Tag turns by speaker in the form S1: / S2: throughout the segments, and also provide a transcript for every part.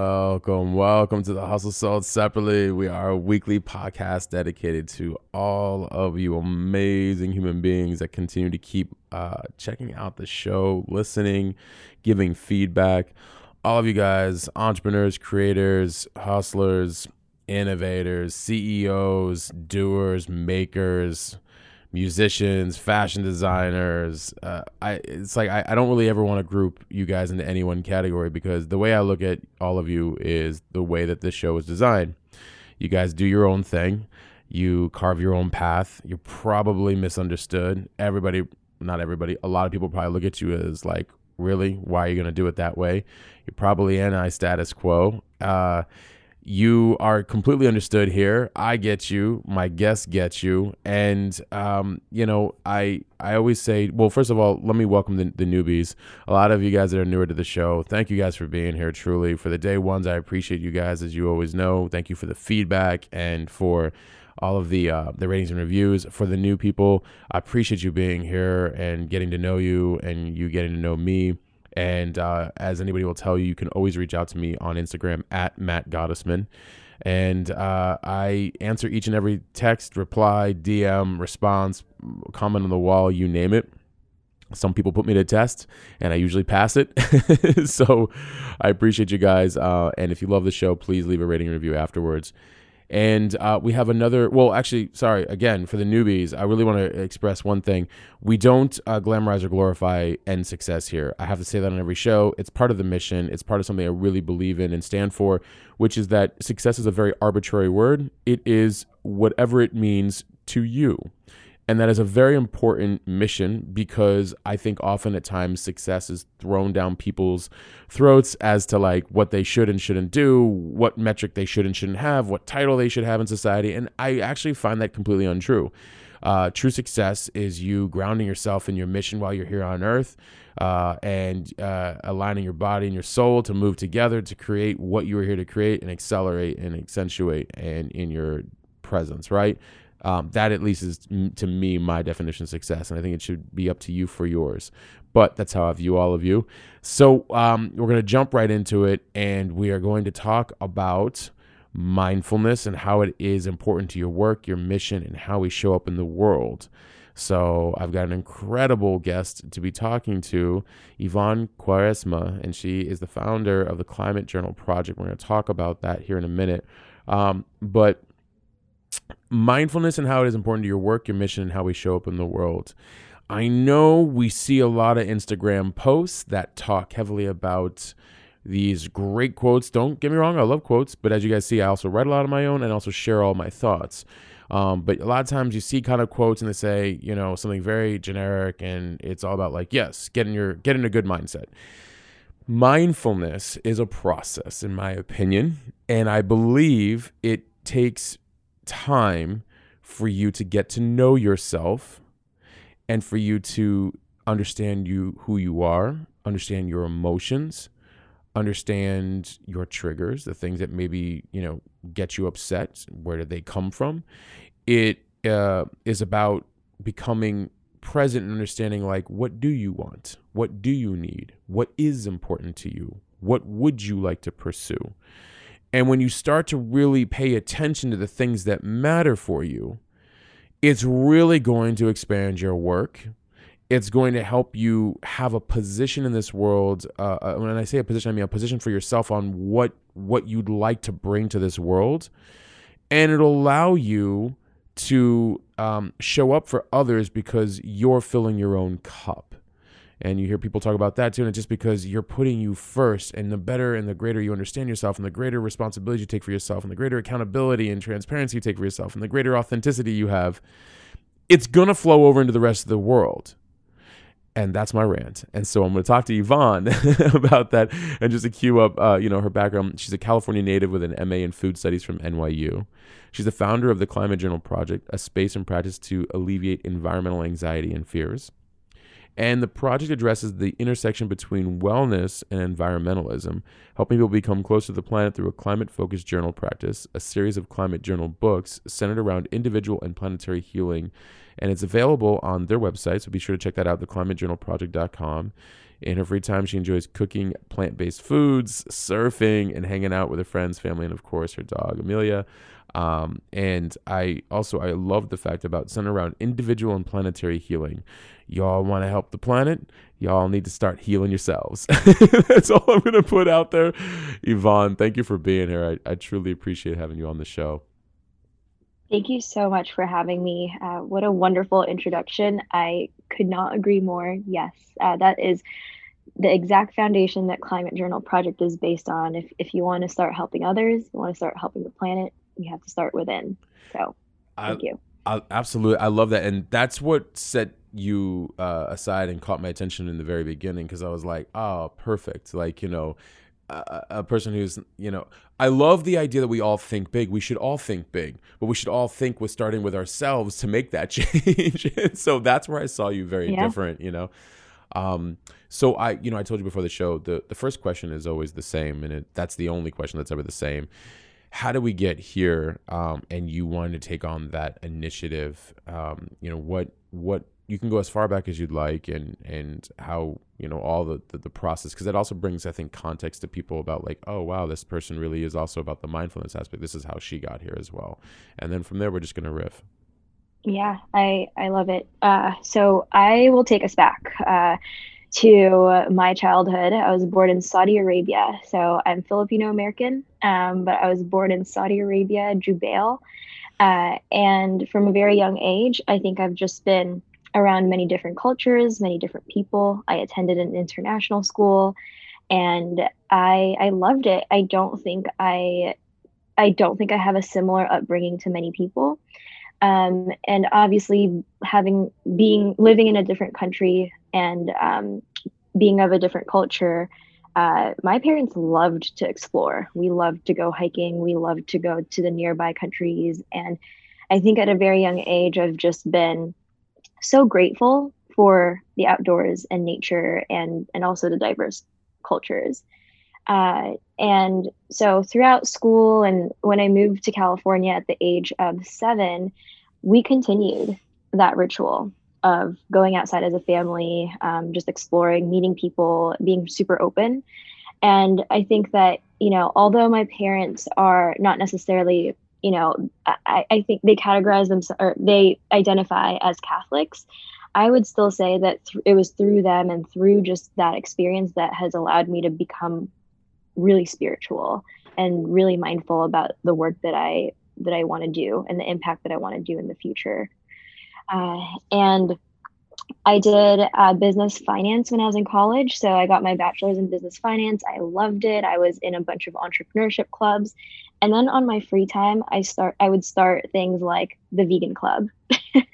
S1: Welcome, welcome to the Hustle Sold Separately. We are a weekly podcast dedicated to all of you amazing human beings that continue to keep uh, checking out the show, listening, giving feedback. All of you guys, entrepreneurs, creators, hustlers, innovators, CEOs, doers, makers, musicians, fashion designers. Uh, I it's like I, I don't really ever want to group you guys into any one category because the way I look at all of you is the way that this show is designed. You guys do your own thing. You carve your own path. You're probably misunderstood. Everybody, not everybody, a lot of people probably look at you as like, really? Why are you going to do it that way? You're probably anti status quo. Uh, you are completely understood here. I get you. My guests get you. And um, you know, I I always say, well, first of all, let me welcome the, the newbies. A lot of you guys that are newer to the show, thank you guys for being here. Truly, for the day ones, I appreciate you guys, as you always know. Thank you for the feedback and for all of the uh, the ratings and reviews. For the new people, I appreciate you being here and getting to know you, and you getting to know me. And uh, as anybody will tell you, you can always reach out to me on Instagram at Matt Gottesman. And uh, I answer each and every text, reply, DM, response, comment on the wall, you name it. Some people put me to test, and I usually pass it. so I appreciate you guys. Uh, and if you love the show, please leave a rating and review afterwards. And uh, we have another, well, actually, sorry, again, for the newbies, I really want to express one thing. We don't uh, glamorize or glorify end success here. I have to say that on every show. It's part of the mission, it's part of something I really believe in and stand for, which is that success is a very arbitrary word. It is whatever it means to you. And that is a very important mission because I think often at times success is thrown down people's throats as to like what they should and shouldn't do, what metric they should and shouldn't have, what title they should have in society. And I actually find that completely untrue. Uh, true success is you grounding yourself in your mission while you're here on earth uh, and uh, aligning your body and your soul to move together to create what you are here to create and accelerate and accentuate and in your presence, right? Um, that at least is to me my definition of success, and I think it should be up to you for yours. But that's how I view all of you. So um, we're going to jump right into it, and we are going to talk about mindfulness and how it is important to your work, your mission, and how we show up in the world. So I've got an incredible guest to be talking to, Yvonne Quaresma, and she is the founder of the Climate Journal Project. We're going to talk about that here in a minute. Um, but mindfulness and how it is important to your work, your mission, and how we show up in the world. I know we see a lot of Instagram posts that talk heavily about these great quotes. Don't get me wrong, I love quotes, but as you guys see, I also write a lot of my own and also share all my thoughts. Um, but a lot of times you see kind of quotes and they say, you know, something very generic and it's all about like, yes, get in your get in a good mindset. Mindfulness is a process, in my opinion, and I believe it takes time for you to get to know yourself and for you to understand you who you are, understand your emotions, understand your triggers, the things that maybe, you know, get you upset, where did they come from? It uh, is about becoming present and understanding like what do you want? What do you need? What is important to you? What would you like to pursue? And when you start to really pay attention to the things that matter for you, it's really going to expand your work. It's going to help you have a position in this world. Uh, uh, when I say a position, I mean a position for yourself on what what you'd like to bring to this world, and it'll allow you to um, show up for others because you're filling your own cup. And you hear people talk about that too. And it's just because you're putting you first. And the better and the greater you understand yourself, and the greater responsibility you take for yourself, and the greater accountability and transparency you take for yourself, and the greater authenticity you have, it's going to flow over into the rest of the world. and that's my rant. And so I'm going to talk to Yvonne about that and just to cue up, uh, you know, her background. She's a California native with an MA in food studies from NYU. She's the founder of the Climate Journal Project, a space and practice to alleviate environmental anxiety and fears. And the project addresses the intersection between wellness and environmentalism, helping people become closer to the planet through a climate focused journal practice, a series of climate journal books centered around individual and planetary healing. And it's available on their website, so be sure to check that out, theclimatejournalproject.com. In her free time, she enjoys cooking plant based foods, surfing, and hanging out with her friends, family, and of course her dog, Amelia. Um, and I also I love the fact about centered around individual and planetary healing. Y'all want to help the planet? Y'all need to start healing yourselves. That's all I'm gonna put out there. Yvonne, thank you for being here. I, I truly appreciate having you on the show.
S2: Thank you so much for having me. Uh, what a wonderful introduction. I could not agree more. Yes, uh, that is the exact foundation that Climate Journal Project is based on. If, if you want to start helping others, you want to start helping the planet, you have to start within. So thank
S1: I,
S2: you.
S1: I, absolutely. I love that. And that's what set you uh, aside and caught my attention in the very beginning because I was like, oh, perfect. Like, you know, a, a, person who's, you know, I love the idea that we all think big. We should all think big, but we should all think with starting with ourselves to make that change. so that's where I saw you very yeah. different, you know. Um, so I, you know, I told you before the show, the, the first question is always the same, and it, that's the only question that's ever the same how do we get here um, and you wanted to take on that initiative? Um, you know what what you can go as far back as you'd like and and how you know all the the, the process because that also brings i think context to people about like oh wow this person really is also about the mindfulness aspect. This is how she got here as well. And then from there we're just going to riff.
S2: Yeah i i love it. Uh, so i will take us back. Uh, to my childhood. I was born in Saudi Arabia. So I'm Filipino American, um, but I was born in Saudi Arabia, Jubail. Uh, and from a very young age, I think I've just been around many different cultures, many different people. I attended an international school and I I loved it. I don't think I I don't think I have a similar upbringing to many people. Um, and obviously having being living in a different country and um, being of a different culture uh, my parents loved to explore. We loved to go hiking. We loved to go to the nearby countries. And i think at a very young age i've just been so grateful for the outdoors and nature and and also the diverse cultures. Uh, and so throughout school and when I moved to California at the age of seven, we continued that ritual of going outside as a family, um, just exploring, meeting people, being super open. And I think that, you know, although my parents are not necessarily, you know, I, I think they categorize them or they identify as Catholics. I would still say that th- it was through them and through just that experience that has allowed me to become really spiritual and really mindful about the work that I that I want to do and the impact that I want to do in the future. Uh, and I did uh, business finance when I was in college. So I got my bachelor's in business finance. I loved it. I was in a bunch of entrepreneurship clubs. And then on my free time, I start I would start things like the vegan club.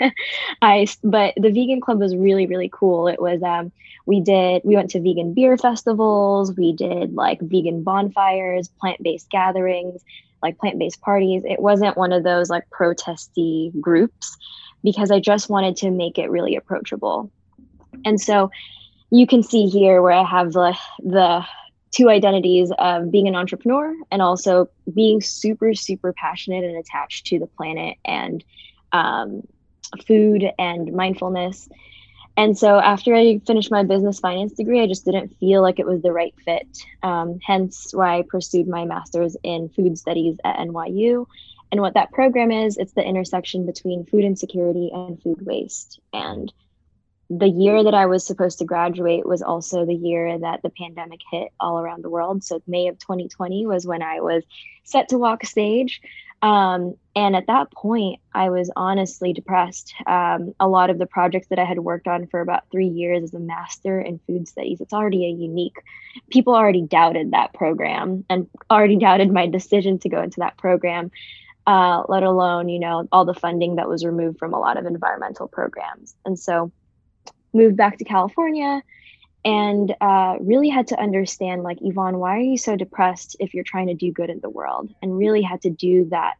S2: I but the vegan club was really really cool. It was um we did we went to vegan beer festivals, we did like vegan bonfires, plant-based gatherings, like plant-based parties. It wasn't one of those like protesty groups because I just wanted to make it really approachable. And so you can see here where I have the the two identities of being an entrepreneur and also being super super passionate and attached to the planet and um, food and mindfulness. And so after i finished my business finance degree i just didn't feel like it was the right fit. Um, hence why i pursued my master's in food studies at nyu and what that program is it's the intersection between food insecurity and food waste and the year that I was supposed to graduate was also the year that the pandemic hit all around the world. So, May of 2020 was when I was set to walk stage. Um, and at that point, I was honestly depressed. Um, a lot of the projects that I had worked on for about three years as a master in food studies, it's already a unique, people already doubted that program and already doubted my decision to go into that program. Uh, let alone, you know, all the funding that was removed from a lot of environmental programs. And so moved back to California and uh, really had to understand like yvonne why are you so depressed if you're trying to do good in the world? And really had to do that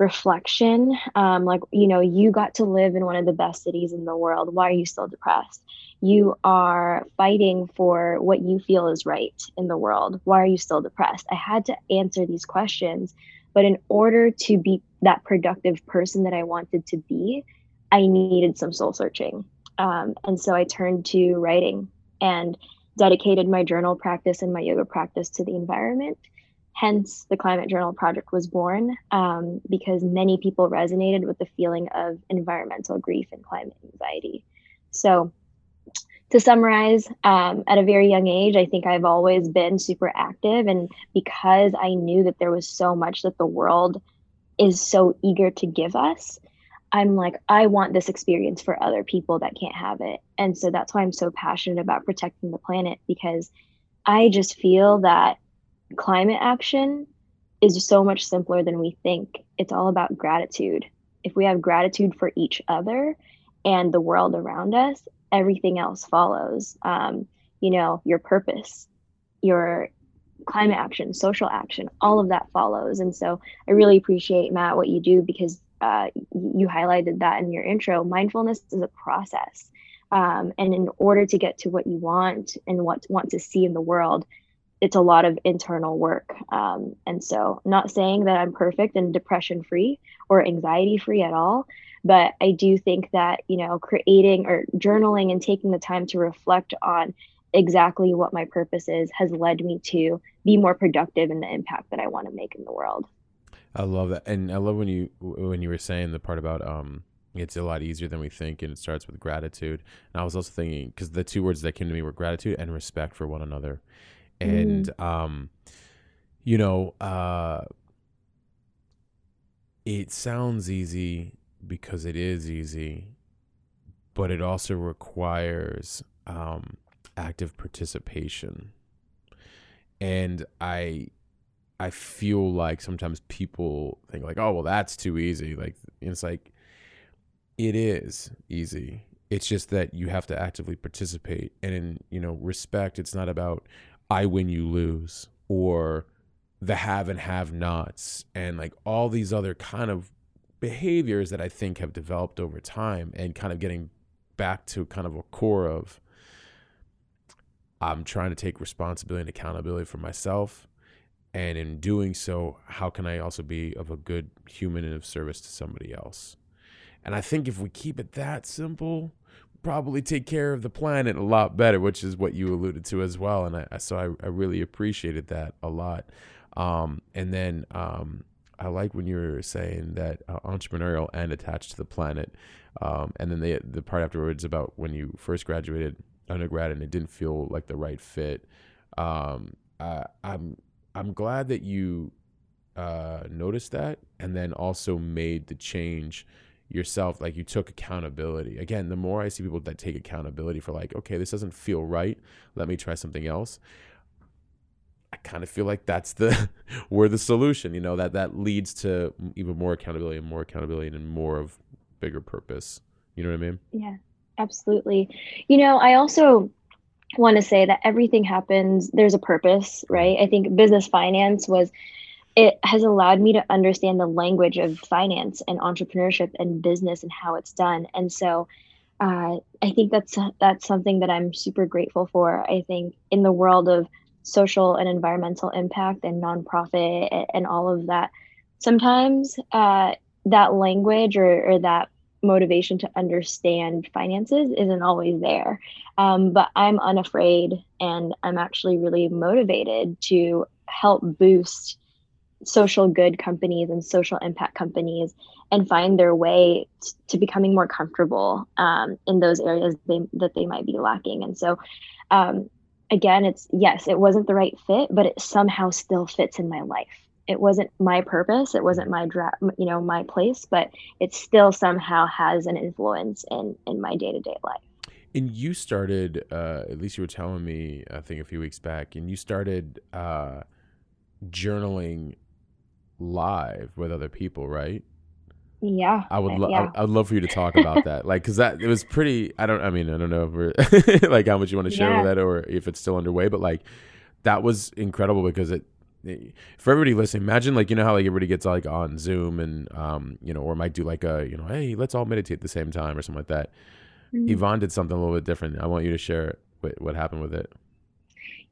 S2: reflection um, like you know you got to live in one of the best cities in the world. Why are you still depressed? You are fighting for what you feel is right in the world. Why are you still depressed? I had to answer these questions but in order to be that productive person that i wanted to be i needed some soul searching um, and so i turned to writing and dedicated my journal practice and my yoga practice to the environment. Hence, the Climate Journal Project was born um, because many people resonated with the feeling of environmental grief and climate anxiety. So, to summarize, um, at a very young age, I think I've always been super active. And because I knew that there was so much that the world is so eager to give us, I'm like, I want this experience for other people that can't have it. And so that's why I'm so passionate about protecting the planet because I just feel that climate action is so much simpler than we think. It's all about gratitude. If we have gratitude for each other and the world around us, everything else follows. Um, you know, your purpose, your climate action, social action, all of that follows. And so I really appreciate, Matt, what you do because uh, you highlighted that in your intro, mindfulness is a process. Um, and in order to get to what you want and what want to see in the world, it's a lot of internal work. Um, and so, not saying that I'm perfect and depression free or anxiety free at all, but I do think that, you know, creating or journaling and taking the time to reflect on exactly what my purpose is has led me to be more productive in the impact that I want to make in the world.
S1: I love that, and I love when you when you were saying the part about um, it's a lot easier than we think, and it starts with gratitude. And I was also thinking because the two words that came to me were gratitude and respect for one another, and mm. um, you know, uh, it sounds easy because it is easy, but it also requires um, active participation. And I I feel like sometimes people think like, oh well, that's too easy. Like it's like it is easy. It's just that you have to actively participate, and in you know respect, it's not about I win, you lose, or the have and have nots, and like all these other kind of behaviors that I think have developed over time, and kind of getting back to kind of a core of I'm trying to take responsibility and accountability for myself. And in doing so how can i also be of a good human and of service to somebody else? And i think if we keep it that simple probably take care of the planet a lot better which is what you alluded to as well. And I, so I, I really appreciated that a lot. Um, and then um, I like when you were saying that uh, entrepreneurial and attached to the planet. Um, and then the the part afterwards about when you first graduated undergrad and it didn't feel like the right fit. Um, I, I'm I'm glad that you uh, noticed that and then also made the change yourself. Like you took accountability. Again, the more I see people that take accountability for like, okay, this doesn't feel right. Let me try something else. I kind of feel like that's the we're the solution, you know, that that leads to even more accountability and more accountability and more of bigger purpose. You know what I mean?
S2: Yeah, absolutely. You know, I also want to say that everything happens there's a purpose right i think business finance was it has allowed me to understand the language of finance and entrepreneurship and business and how it's done and so uh, i think that's that's something that i'm super grateful for i think in the world of social and environmental impact and nonprofit and, all of that sometimes uh, that language or, or that motivation to understand finances isn't always there. Um, but I'm unafraid and I'm actually really motivated to help boost social good companies and social impact companies and find their way t- to becoming more comfortable um, in those areas they, that they might be lacking. And so, um, again, it's yes, it wasn't the right fit, but it somehow still fits in my life. It wasn't my purpose it wasn't my dra- you know my place but it still somehow has an influence in in my day-to-day life.
S1: And you started uh, at least you were telling me i think a few weeks back and you started uh, journaling live with other people right
S2: Yeah.
S1: I would
S2: I-
S1: lo-
S2: yeah.
S1: I, would love for you to talk about that. Like cuz that it was pretty I don't I mean I don't know if we're like how much you want to share
S2: Yeah.
S1: with that or if it's still underway but like that was incredible because it for everybody listening imagine like you know how like everybody gets like on zoom and um you know or might do like a you know hey let's all meditate at the same time or something like that
S2: Mhm.
S1: yvonne did something a little bit different i want you to share what, what happened with it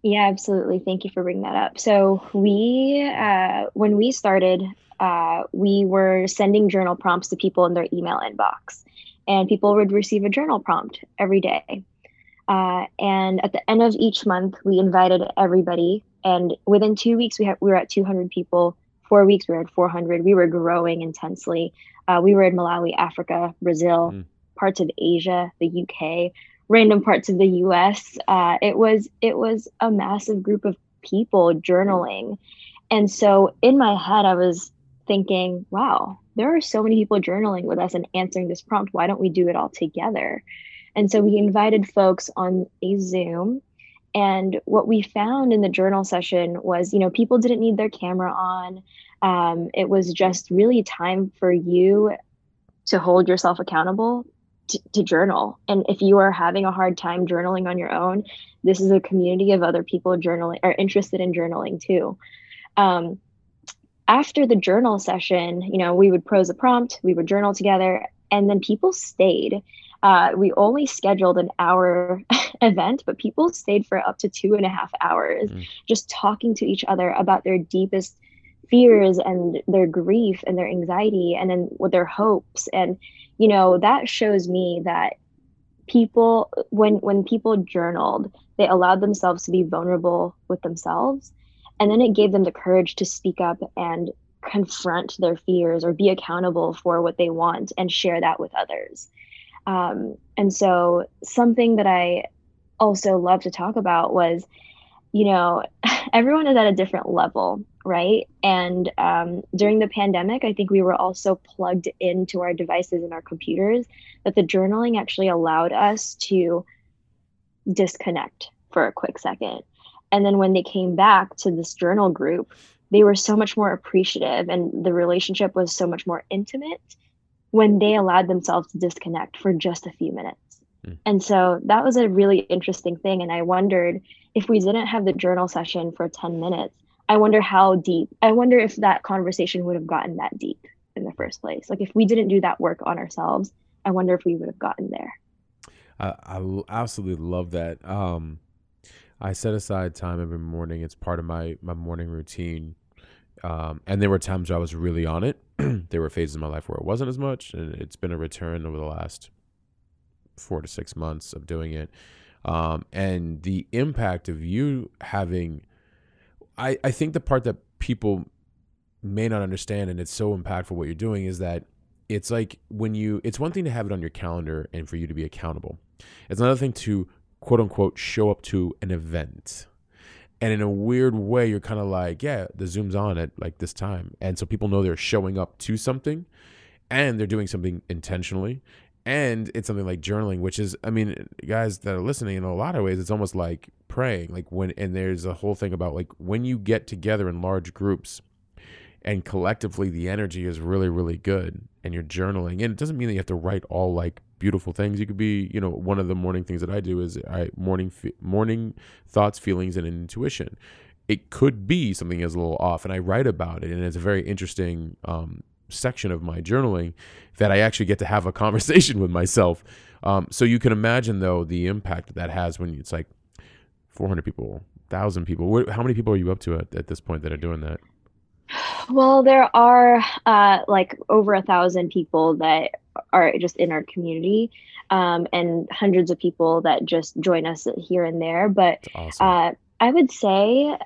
S2: Yeah, absolutely. Thank you for bringing that up. So we, uh, when we started, uh, we were sending journal prompts to people in their email inbox, and people would receive a journal prompt every day. Uh, and at the end of each month, we invited everybody, and within two weeks, we had we were at 200 people. Four weeks, we were at 400. We were growing intensely. Uh, we were in Malawi, Africa, Brazil,
S1: Mm.
S2: parts of Asia, the UK random parts of the US. Uh, it was it was a massive group of people journaling, and so in my head I was thinking, wow, there are so many people journaling with us and answering this prompt. Why don't we do it all together? And so we invited folks on a Zoom. And what we found in the journal session was, you know, people didn't need their camera on. Um, it was just really time for you to hold yourself accountable to, to journal. And if you are having a hard time journaling on your own, this is a community of other people journaling are interested in journaling too. Um, after the journal session, you know, we would prose a prompt, we would journal together, and then people stayed. Uh, we only scheduled an hour event, but people stayed for up to two and a half hours
S1: Mm.
S2: just talking to each other about their deepest fears and their grief and their anxiety and then with their hopes and you know that shows me that people when when people journaled they allowed themselves to be vulnerable with themselves and then it gave them the courage to speak up and confront their fears or be accountable for what they want and share that with others. Um, and so something that i also love to talk about was you know everyone is at a different level right? And um, during the pandemic i think we were also plugged into our devices and our computers that the journaling actually allowed us to disconnect for a quick second and then when they came back to this journal group they were so much more appreciative and the relationship was so much more intimate when they allowed themselves to disconnect for just a few minutes
S1: Mm.
S2: and so that was a really interesting thing and i wondered if we didn't have the journal session for 10 minutes i wonder how deep i wonder if that conversation would have gotten that deep in the first place like if we didn't do that work on ourselves i wonder if we would have gotten there
S1: I absolutely love that. Um, I set aside time every morning. It's part of my my morning routine. Um, and there were times where I was really on it. there were phases in my life where it wasn't as much, and it's been a return over the last four to six months of doing it. Um, and the impact of you having, I I think the part that people may not understand, and it's so impactful what you're doing, is that it's like when you it's one thing to have it on your calendar and for you to be accountable it's another thing to quote unquote show up to an event. And in a weird way you're kind of like yeah the zoom's on at like this time. And so people know they're showing up to something and they're doing something intentionally. And it's something like journaling which is i mean guys that are listening in a lot of ways it's almost like praying like when and there's a whole thing about like when you get together in large groups and collectively the energy is really really good and you're journaling and it doesn't mean that you have to write all like beautiful things. You could be you know one of the morning things that i do is i morning morning thoughts feelings and intuition. It could be something is a little off and i write about it and it's a very interesting um, section of my journaling that i actually get to have a conversation with myself. Um, so you can imagine though the impact that has when it's like 400 people 1000 people. How many people are you up to at, at this point that are doing that?
S2: Well, there are uh, like over a thousand people that are just in our community, um, and hundreds of people that just join us here and there. But
S1: awesome
S2: uh, I would say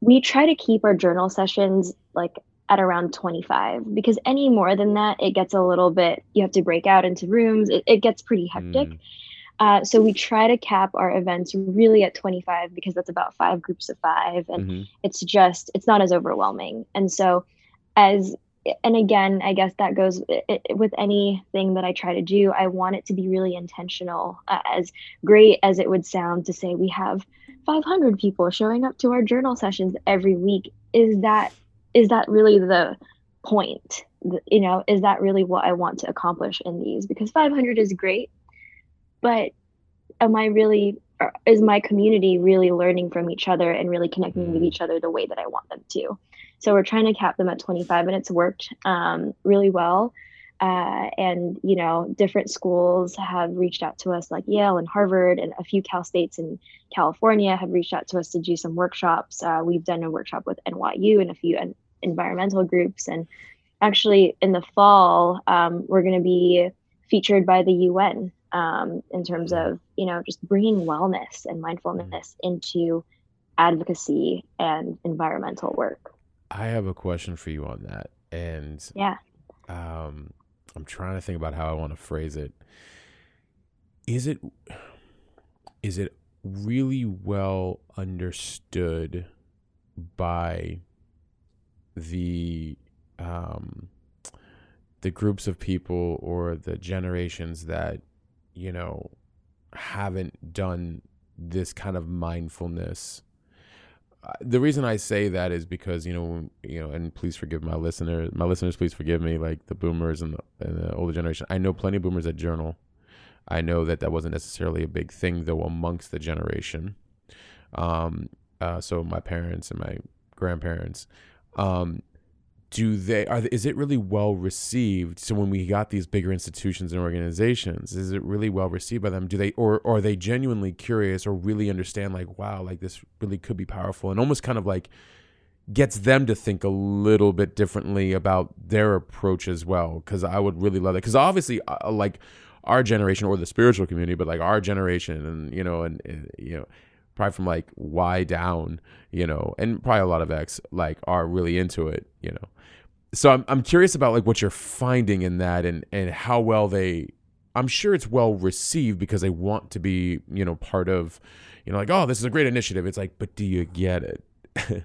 S2: we try to keep our journal sessions like at around 25 because any more than that, it gets a little bit, you have to break out into rooms. It, it gets pretty hectic.
S1: Mm.
S2: Uh, so we try to cap our events really at 25 because that's about five groups of five. And
S1: Mhm.
S2: it's just it's not as overwhelming and so as and again i guess that goes i- i- with anything that i try to do i want it to be really intentional uh, as great as it would sound to say we have 500 people showing up to our journal sessions every week is that is that really the point you know, is that really what I want to accomplish in these? Because 500 is great, but am I really, is my community really learning from each other and really connecting with mm. each other the way that I want them to? So we're trying to cap them at 25, and it's worked um, really well. Uh, and you know, different schools have reached out to us, like Yale and Harvard, and a few Cal States in California have reached out to us to do some workshops. Uh, we've done a workshop with NYU and a few en- environmental groups, and actually in the fall, um, we're going to be featured by the UN um, in terms of you know just bringing wellness and mindfulness into advocacy and environmental work.
S1: I have a question for you on that, and
S2: yeah,
S1: um, I'm trying to think about how I want to phrase it. Is it is it really well understood by the um, the groups of people or the generations that you know haven't done this kind of mindfulness the reason I say that is because you know, you know, and please forgive my listeners. My listeners, please forgive me. Like the boomers and the, and the older generation, I know plenty of boomers that journal. I know that that wasn't necessarily a big thing though amongst the generation. Um, uh, so my parents and my grandparents, um, do they are is it really well received? So when we got these bigger institutions and organizations is it really well received by them? Do they or, or are they genuinely curious or really understand like wow like this really could be powerful? And almost kind of like gets them to think a little bit differently about their approach as well. Because i would really love that. Because obviously uh, uh, like our generation or the spiritual community but like our generation and you know and, and you know probably from like y down you know and probably a lot of x like are really into it you know so I'm I'm curious about like what you're finding in that and and how well they I'm sure it's well received because they want to be, you know, part of, you know, like, oh, this is a great initiative. It's like, but do you get it?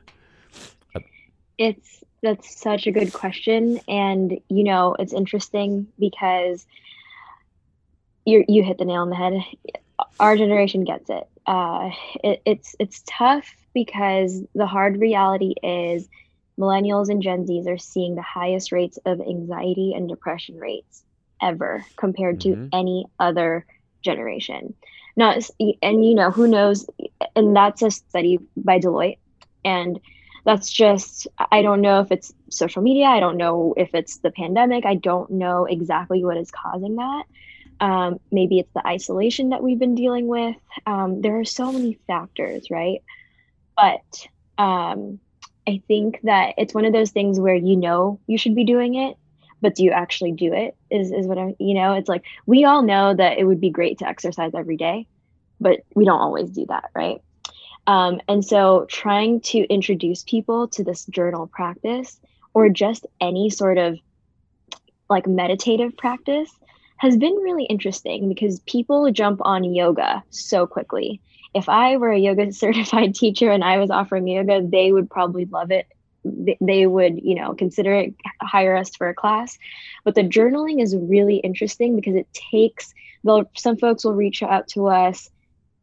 S2: it's that's such a good question. And, you know, it's interesting because you you hit the nail on the head. Our generation gets it. Uh, it. It's it's tough because the hard reality is millennials and Gen Zs are seeing the highest rates of anxiety and depression rates ever compared mm-hmm. to any other generation. Not and you know who knows, and that's a study by Deloitte, and that's just I don't know if it's social media. I don't know if it's the pandemic. I don't know exactly what is causing that. Um, maybe it's the isolation that we've been dealing with. Um, there are so many factors, right? But um, I think that it's one of those things where you know you should be doing it, but do you actually do it? Is is what I you know, it's like we all know that it would be great to exercise every day, but we don't always do that, right? Um, and so trying to introduce people to this journal practice or just any sort of like meditative practice has been really interesting because people jump on yoga so quickly if I were a yoga certified teacher and I was offering yoga, they would probably love it. They would, you know, consider it, hire us for a class. But the journaling is really interesting because it takes, they'll, some folks will reach out to us,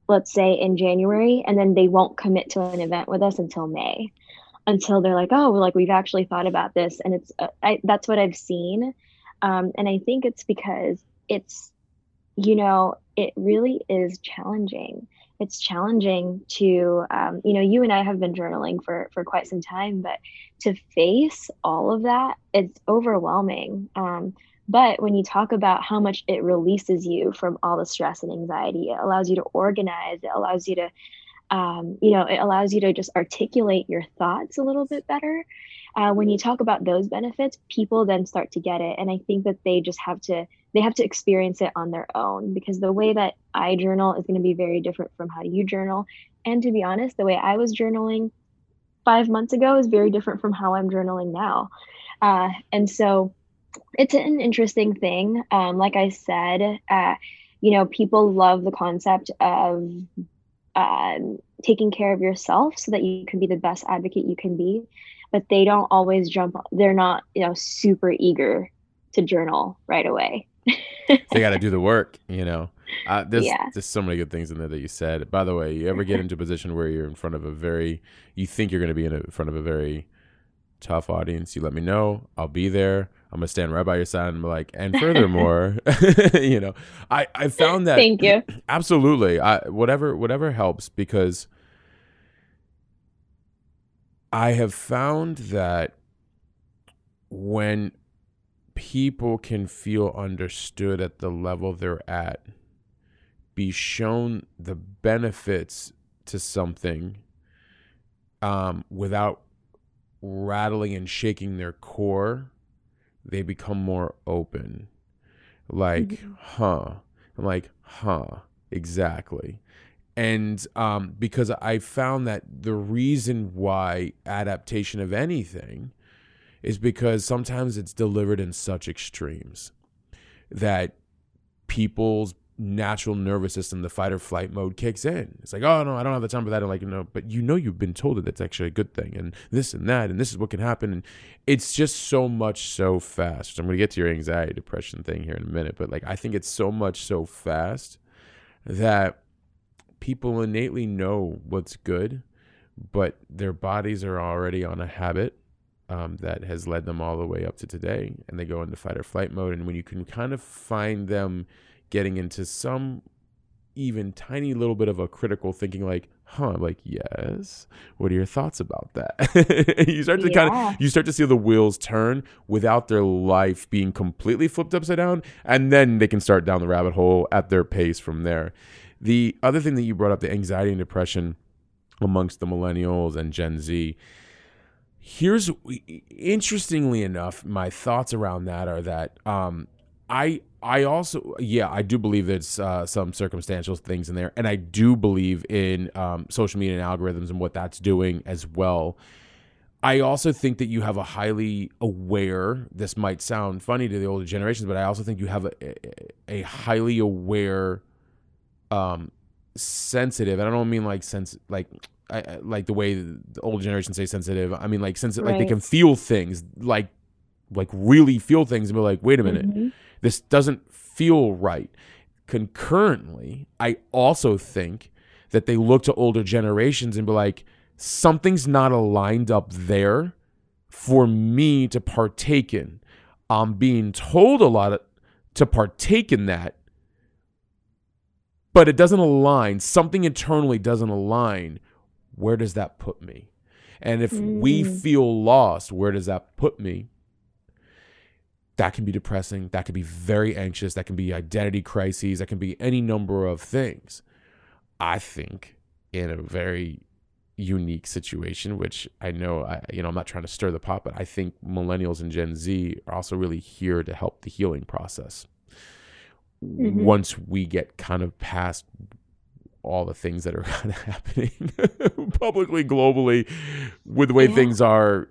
S2: let's say in January, and then they won't commit to an event with us until May, until they're like, oh, like we've actually thought about this. And it's, uh, I, that's what I've seen. Um, and I think it's because it's, you know, it really is challenging. It's challenging to um, you know you and i have been journaling for for quite some time but to face all of that it's overwhelming. Um, but when you talk about how much it releases you from all the stress and anxiety it allows you to organize it allows you to um, you know it allows you to just articulate your thoughts a little bit better uh, when you talk about those benefits people then start to get it and i think that they just have to they have to experience it on their own because the way that I journal is going to be very different from how you journal. And to be honest, the way I was journaling five months ago is very different from how I'm journaling now. Uh, and so it's an interesting thing. Um, like I said, uh, you know, people love the concept of um, taking care of yourself so that you can be the best advocate you can be but they don't always jump they're not you know super eager to journal right away
S1: they got to do the work, you know. Uh, there's yeah. there's so many good things in there that you said. By the way, you ever get into a position where you're in front of a very, you think you're going to be in, a, in front of a very tough audience, you let me know. I'll be there. I'm gonna stand right by your side and be like, and furthermore, you know, I I found that.
S2: Thank you.
S1: Absolutely, I whatever whatever helps because I have found that when people can feel understood at the level they're at, be shown the benefits to something um, without rattling and shaking their core, they become more open. Like, mm-hmm. huh. I'm like, huh, exactly. And um, because I found that the reason why adaptation of anything is because sometimes it's delivered in such extremes that people's natural nervous system, the fight or flight mode kicks in. It's like, oh no, I don't have the time for that. And like, you know, but you know you've been told that that's actually a good thing, and this and that, and this is what can happen. And it's just so much so fast. I'm gonna get to your anxiety depression thing here in a minute, but like I think it's so much so fast that people innately know what's good, but their bodies are already on a habit um, that has led them all the way up to today, and they go into fight or flight mode. And when you can kind of find them getting into some even tiny little bit of a critical thinking like huh I'm like yes what are your thoughts about that you start to yeah. kind of you start to see the wheels turn without their life being completely flipped upside down and then they can start down the rabbit hole at their pace from there the other thing that you brought up the anxiety and depression amongst the millennials and gen z here's interestingly enough my thoughts around that are that um, I I also yeah I do believe there's uh, some circumstantial things in there, and I do believe in um, social media and algorithms and what that's doing as well. I also think that you have a highly aware. This might sound funny to the older generations, but I also think you have a, a, a highly aware, um, sensitive. And I don't mean like sense like I, like the way the old generation say sensitive. I mean like sensitive, right. like they can feel things, like like really feel things, and be like, wait a minute. Mm-hmm this doesn't feel right. Concurrently, I also think that they look to older generations and be like, something's not aligned up there for me to partake in. I'm being told a lot of, to partake in that, but it doesn't align. Something internally doesn't align. Where does that put me? And if mm. we feel lost, where does that put me? that can be depressing that can be very anxious that can be identity crises that can be any number of things i think in a very unique situation which i know i you know i'm not trying to stir the pot but i think millennials and gen z are also really here to help the healing process mm-hmm. once we get kind of past all the things that are kind of happening publicly globally with the way yeah. things are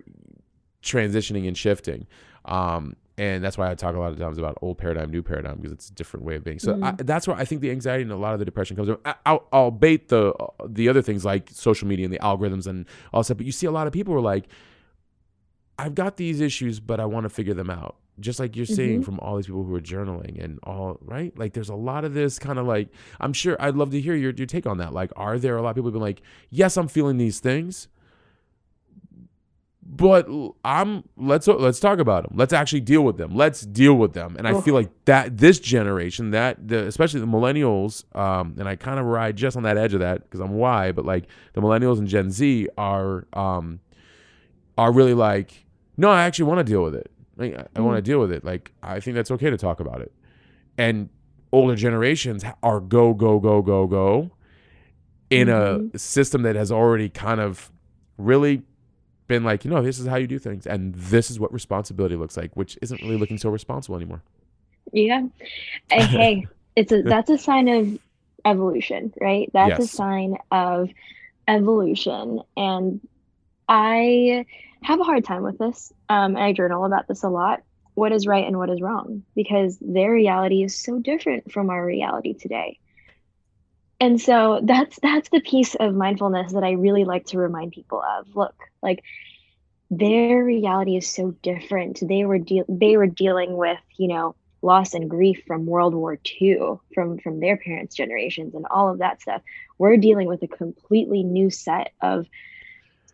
S1: transitioning and shifting um, and that's why I talk a lot of times about old paradigm, new paradigm because it's a different way of being. So mm I, that's where I think the anxiety and a lot of the depression comes from. I, will bait the the other things like social media and the algorithms and all that. But you see a lot of people who are like, I've got these issues, but I want to figure them out. Just like you're mm-hmm. seeing from all these people who are journaling and all right, like there's a lot of this kind of like. I'm sure I'd love to hear your your take on that. Like, are there a lot of people who've been like, yes, I'm feeling these things but I'm let's let's talk about them. Let's actually deal with them. Let's deal with them. And I feel like that this generation, that the, especially the millennials, um, and I kind of ride just on that edge of that because I'm Y, but like the millennials and Gen Z are um, are really like, no, I actually want to deal with it. Like, I, I want to mm. deal with it. Like I think that's okay to talk about it. And older generations are go go go go go in mm-hmm. a system that has already kind of really been like, you know, this is how you do things, and this is what responsibility looks like, which isn't really looking so responsible anymore.
S2: Yeah. Hey, it's a that's a sign of evolution, right? That's yes. a sign of evolution, and I have a hard time with this. Um, and I journal about this a lot. What is right and what is wrong? Because their reality is so different from our reality today. And so that's that's the piece of mindfulness that I really like to remind people of. Look, like their reality is so different. They were de- they were dealing with, you know, loss and grief from World War II, from from their parents' generations and all of that stuff. We're dealing with a completely new set of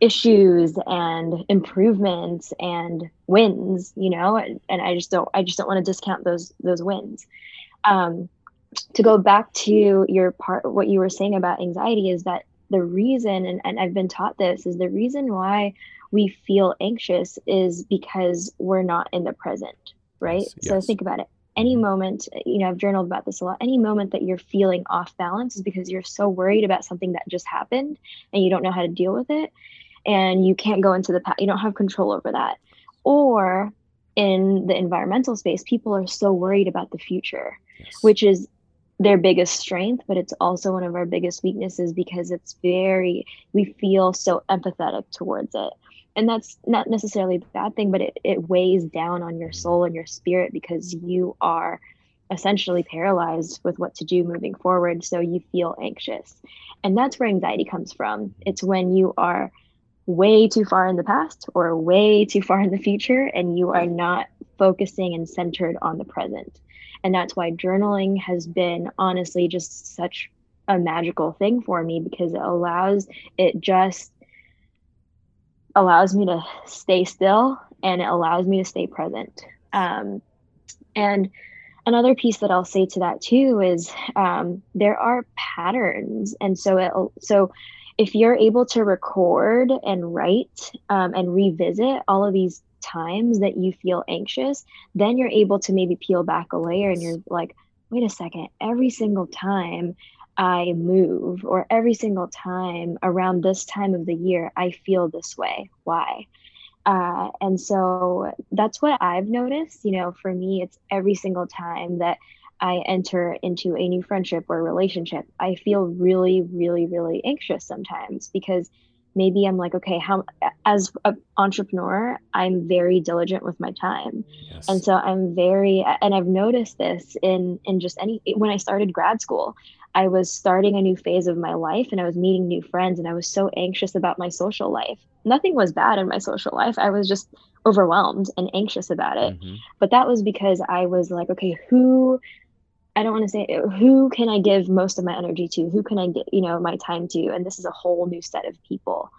S2: issues and improvements and wins you know and, i just don't i just don't want to discount those those wins. Um, to go back to your part what you were saying about anxiety is that the reason and, and i've been taught this is the reason why we feel anxious is because we're not in the present right?
S1: Yes,
S2: so think about it. Any
S1: Mhm.
S2: moment you know i've journaled about this a lot any moment that you're feeling off balance is because you're so worried about something that just happened and you don't know how to deal with it and you can't go into the past you don't have control over that or in the environmental space people are so worried about the future
S1: Yes.
S2: which is their biggest strength, but it's also one of our biggest weaknesses because it's very, we feel so empathetic towards it. And that's not necessarily a bad thing, but it, it weighs down on your soul and your spirit because you are essentially paralyzed with what to do moving forward. So you feel anxious. And that's where anxiety comes from. It's when you are way too far in the past or way too far in the future and you are not focusing and centered on the present. And that's why journaling has been honestly just such a magical thing for me because it allows it just allows me to stay still and it allows me to stay present. Um, and another piece that i'll say to that too is um, there are patterns. And so it so if you're able to record and write um, and revisit all of these times that you feel anxious, then you're able to maybe peel back a layer and you're like, wait a second, every single time I move or every single time around this time of the year, I feel this way. Why? Uh, and so that's what I've noticed. You know, for me, it's every single time that I enter into a new friendship or relationship, I feel really, really, really anxious sometimes because maybe I'm like, okay, how as an entrepreneur, I'm very diligent with my time.
S1: Yes.
S2: And so I'm very and I've noticed this in in just any when I started grad school, I was starting a new phase of my life and I was meeting new friends and I was so anxious about my social life. Nothing was bad in my social life. I was just overwhelmed and anxious about it.
S1: Mhm.
S2: But that was because I was like, okay, who I don't want to say who can I give most of my energy to? Who can I get, you know, my time to? And this is a whole new set of people.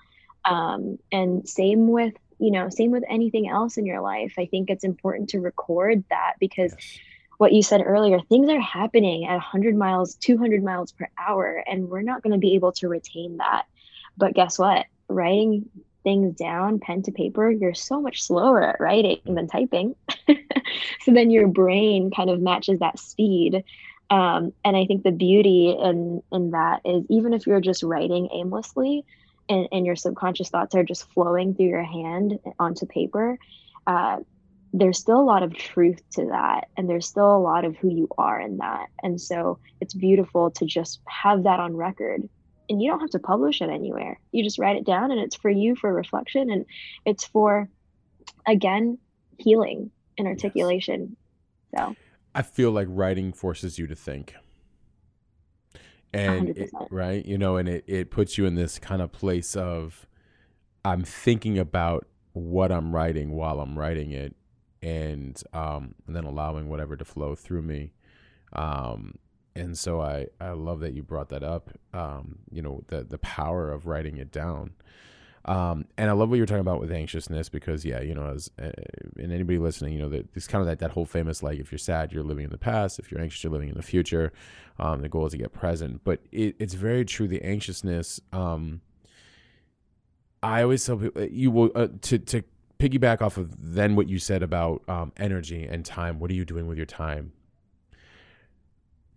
S2: Um, and same with, you know, same with anything else in your life. I think it's important to record that because
S1: Yes.
S2: what you said earlier, things are happening at 100 miles, 200 miles per hour, and we're not going to be able to retain that. But guess what? Writing things down, pen to paper, you're so much slower at writing than typing. so then your brain kind of matches that speed. Um, and I think the beauty in in that is even if you're just writing aimlessly, and, and your subconscious thoughts are just flowing through your hand onto paper, uh, there's still a lot of truth to that and there's still a lot of who you are in that and so it's beautiful to just have that on record and you don't have to publish it anywhere. You just write it down and it's for you for reflection and it's for again healing and articulation. So.
S1: I feel like writing forces you to think. And it, right, you know, and it, it puts you in this kind of place of I'm thinking about what I'm writing while I'm writing it and um and then allowing whatever to flow through me. Um and so I I love that you brought that up. Um, you know, the the power of writing it down. Um, and I love what you're talking about with anxiousness because yeah, you know, as uh, and anybody listening, you know, that it's kind of that that whole famous like if you're sad, you're living in the past. If you're anxious, you're living in the future. Um, the goal is to get present, but it, it's very true. The anxiousness. Um, I always tell people you will uh, to to piggyback off of then what you said about um, energy and time. What are you doing with your time?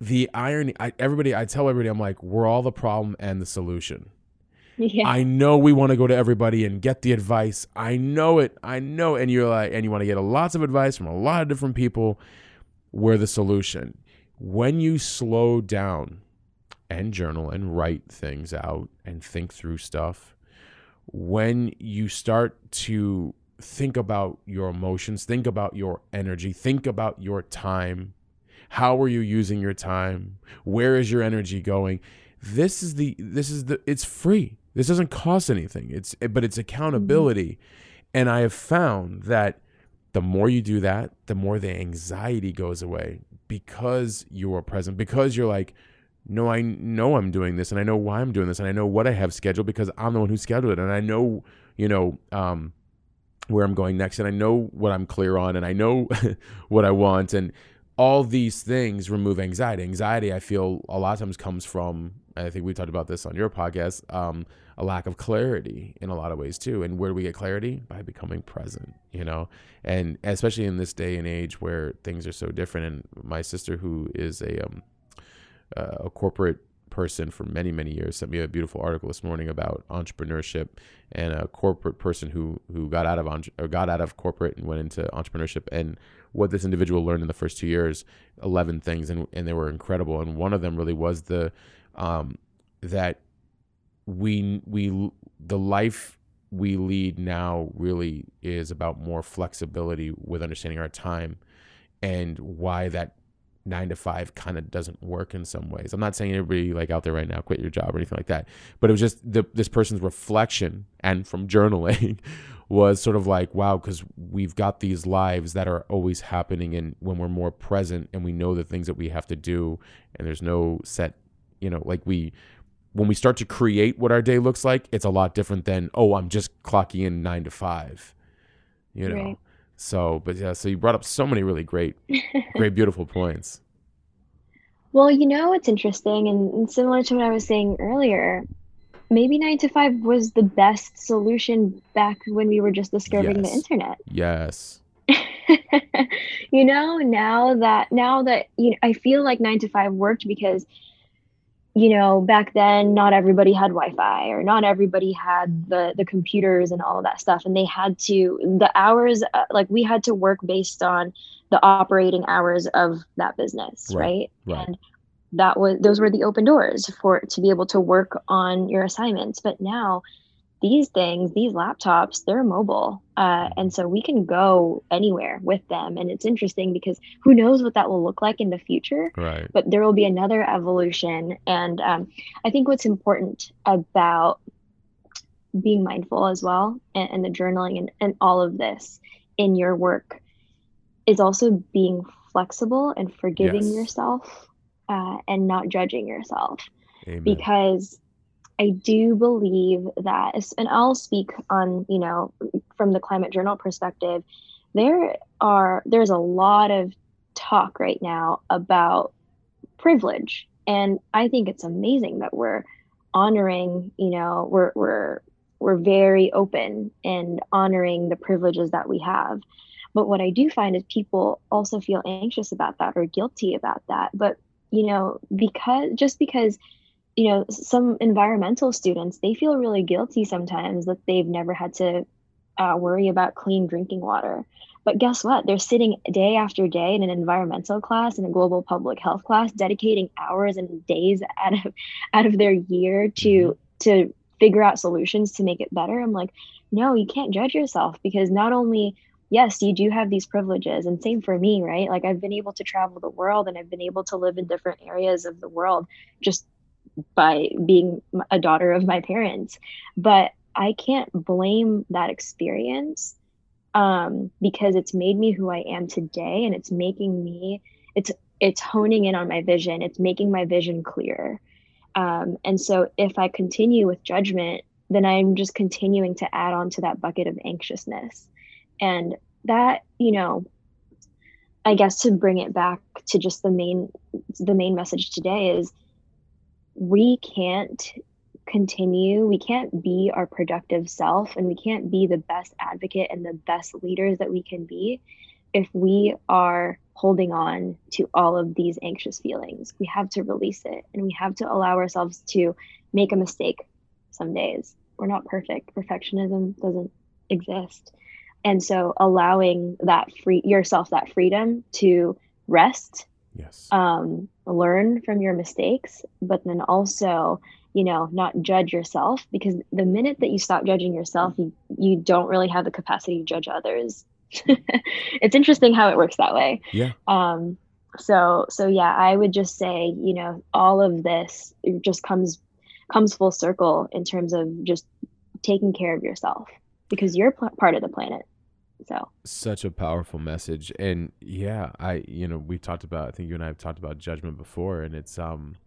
S1: The irony, I, everybody, I tell everybody, I'm like, we're all the problem and the solution.
S2: yeah
S1: I know we want to go to everybody and get the advice. I know it. I know. And you're like, and you want to get a lots of advice from a lot of different people. We're the solution. When you slow down and journal and write things out and think through stuff, when you start to think about your emotions, think about your energy, think about your time, how are you using your time? Where is your energy going? This is the this is the it's free. This doesn't cost anything. It's but it's accountability. And I have found that the more you do that, the more the anxiety goes away because you are present because you're like no, I know I'm doing this and I know why I'm doing this and I know what I have scheduled because I'm the one who scheduled it and I know, you know, um, where I'm going next and I know what I'm clear on and I know what I want and all these things remove anxiety. Anxiety, I feel a lot of times comes from, I think we talked about this on your podcast, um, a lack of clarity in a lot of ways too. And where do we get clarity? By becoming present, you know? And especially in this day and age where things are so different. And my sister, who is a, um, uh, a corporate person for many many years sent me a beautiful article this morning about entrepreneurship and a corporate person who who got out of got out of corporate and went into entrepreneurship. And what this individual learned in the first two years 11 things and, and they were incredible. And one of them really was the um, that we we the life we lead now really is about more flexibility with understanding our time and why that nine to five kind of doesn't work in some ways. I'm not saying everybody like out there right now quit your job or anything like that, but it was just the, this person's reflection and from journaling was sort of like, wow, because we've got these lives that are always happening. And when we're more present and we know the things that we have to do and there's no set, you know, like we, when we start to create what our day looks like, it's a lot different than, oh, I'm just clocking in nine to five, you know? Right. So, but yeah, so you brought up so many really great, great, beautiful points.
S2: Well, you know, it's interesting and, and similar to what I was saying earlier maybe nine to five was the best solution back when we were just discovering yes. the internet.
S1: Yes.
S2: you know, now that now that you know, I feel like nine to five worked because you know back then not everybody had wi-fi or not everybody had the the computers and all of that stuff and they had to the hours uh, like we had to work based on the operating hours of that business right, right? right. and that was those were the open doors for to be able to work on your assignments but now these things these laptops they're mobile uh, and so we can go anywhere with them and it's interesting because who knows what that will look like in the future
S1: right
S2: but there will be another evolution and um, i think what's important about being mindful as well and, and the journaling and, and all of this in your work is also being flexible and forgiving yes. yourself uh, and not judging yourself. Amen. Because I do believe that, and I'll speak on, you know, from the climate journal perspective, there are, there's a lot of talk right now about privilege. And I think it's amazing that we're honoring, you know, we're, we're, we're very open and honoring the privileges that we have. But what I do find is people also feel anxious about that or guilty about that. But you know, because just because, you know, some environmental students, they feel really guilty sometimes that they've never had to uh, worry about clean drinking water. But guess what? They're sitting day after day in an environmental class and a global public health class, dedicating hours and days out of out of their year to mm-hmm. to figure out solutions to make it better. I'm like, no, you can't judge yourself because not only yes, you do have these privileges. And same for me, right? Like I've been able to travel the world and I've been able to live in different areas of the world just by being a daughter of my parents. But I can't blame that experience um, because it's made me who I am today and it's making me, it's, it's honing in on my vision. It's making my vision clear. Um, and so if I continue with judgment, then I'm just continuing to add on to that bucket of anxiousness. And that, you know, I guess to bring it back to just the main the main message today is we can't continue we can't be our productive self and we can't be the best advocate and the best leaders that we can be if we are holding on to all of these anxious feelings. We have to release it and we have to allow ourselves to make a mistake some days. We're not perfect. Perfectionism doesn't exist. And so allowing that free yourself that freedom to rest
S1: yes.
S2: um, learn from your mistakes but then also you know not judge yourself because the minute that you stop judging yourself you you don't really have the capacity to judge others. It's interesting how it works that way.
S1: Yeah.
S2: Um so so yeah i would just say you know all of this just comes comes full circle in terms of just taking care of yourself because you're pl- part of the planet. So.
S1: Such a powerful message, and yeah, I you know we talked about I think you and I have talked about judgment before, and it's um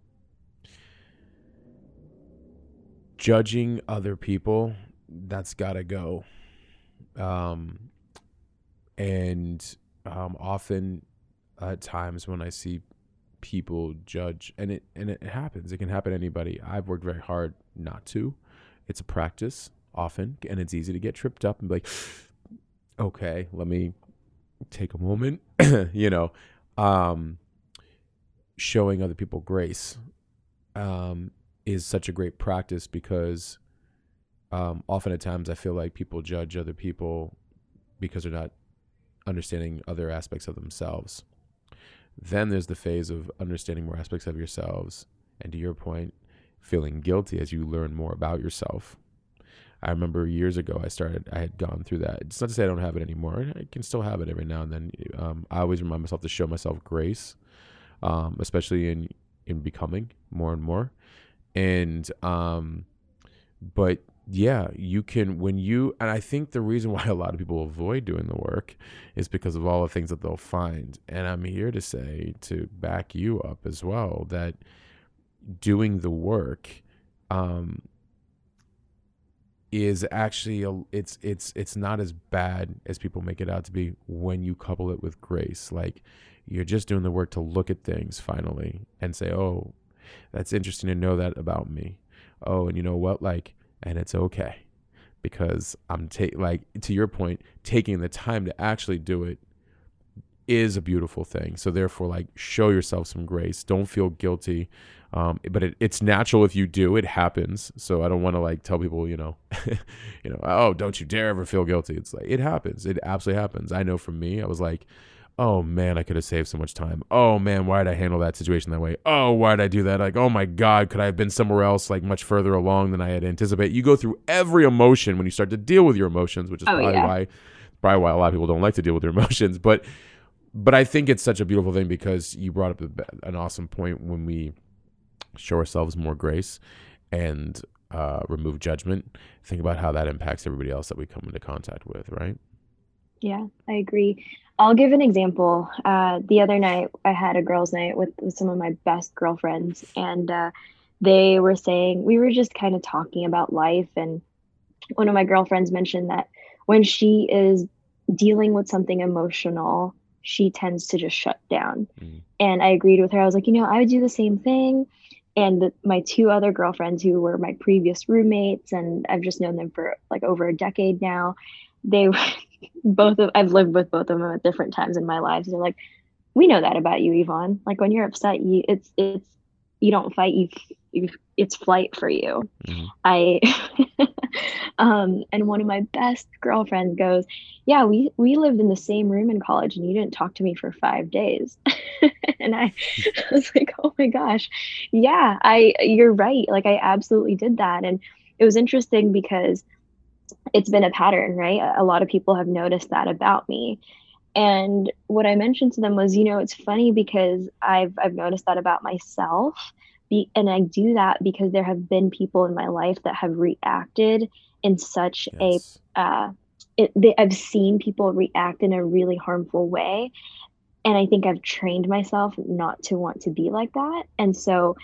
S1: judging other people that's got to go. Um and um often at times when i see people judge and it and it happens. It can happen to anybody. I've worked very hard not to. It's a practice often and it's easy to get tripped up and be like okay let me take a moment you know um showing other people grace um is such a great practice because um often at times i feel like people judge other people because they're not understanding other aspects of themselves then there's the phase of understanding more aspects of yourselves. And to your point, feeling guilty as you learn more about yourself. I remember years ago, I started, I had gone through that. It's not to say I don't have it anymore. I can still have it every now and then. Um, I always remind myself to show myself grace, um, especially in, in becoming more and more. And, um, but yeah, you can when you and I think the reason why a lot of people avoid doing the work is because of all the things that they'll find. And I'm here to say to back you up as well that doing the work um is actually a, it's it's it's not as bad as people make it out to be when you couple it with grace. Like you're just doing the work to look at things finally and say, "Oh, that's interesting to know that about me." Oh, and you know what? Like and it's okay because I'm take like to your point, taking the time to actually do it is a beautiful thing. So therefore, like show yourself some grace. Don't feel guilty. Um, but it, it's natural if you do. It happens. So I don't want to like tell people, you know, you know, oh, don't you dare ever feel guilty. It's like it happens. It absolutely happens. I know for me, I was like, oh man, I could have saved so much time. Oh man, why did I handle that situation that way? Oh, why did I do that? Like, oh my God, could I have been somewhere else, like much further along than I had anticipated? You go through every emotion when you start to deal with your emotions, which is oh, probably yeah. why probably why a lot of people don't like to deal with their emotions. But but I think it's such a beautiful thing because you brought up an awesome point when we show ourselves more grace and uh, remove judgment. Think about how that impacts everybody else that we come into contact with, right?
S2: Yeah, I agree. I'll give an example. Uh, the other night, I had a girls' night with, with some of my best girlfriends, and uh, they were saying, we were just kind of talking about life. And one of my girlfriends mentioned that when she is dealing with something emotional, she tends to just shut down. Mm. And I agreed with her. I was like, you know, I would do the same thing. And the, my two other girlfriends, who were my previous roommates, and I've just known them for like over a decade now, they both of I've lived with both of them at different times in my lives. They're like, we know that about you, Yvonne. Like when you're upset, you it's it's you don't fight. You, you it's flight for you. Mm-hmm. I um and one of my best girlfriends goes, yeah, we we lived in the same room in college, and you didn't talk to me for five days. and I, I was like, oh my gosh, yeah, I you're right. Like I absolutely did that, and it was interesting because it's been a pattern, right? A lot of people have noticed that about me. And what I mentioned to them was, you know, it's funny because I've I've noticed that about myself. Be, and I do that because there have been people in my life that have reacted in such yes. a uh, it, they, I've seen people react in a really harmful way, and I think I've trained myself not to want to be like that. And so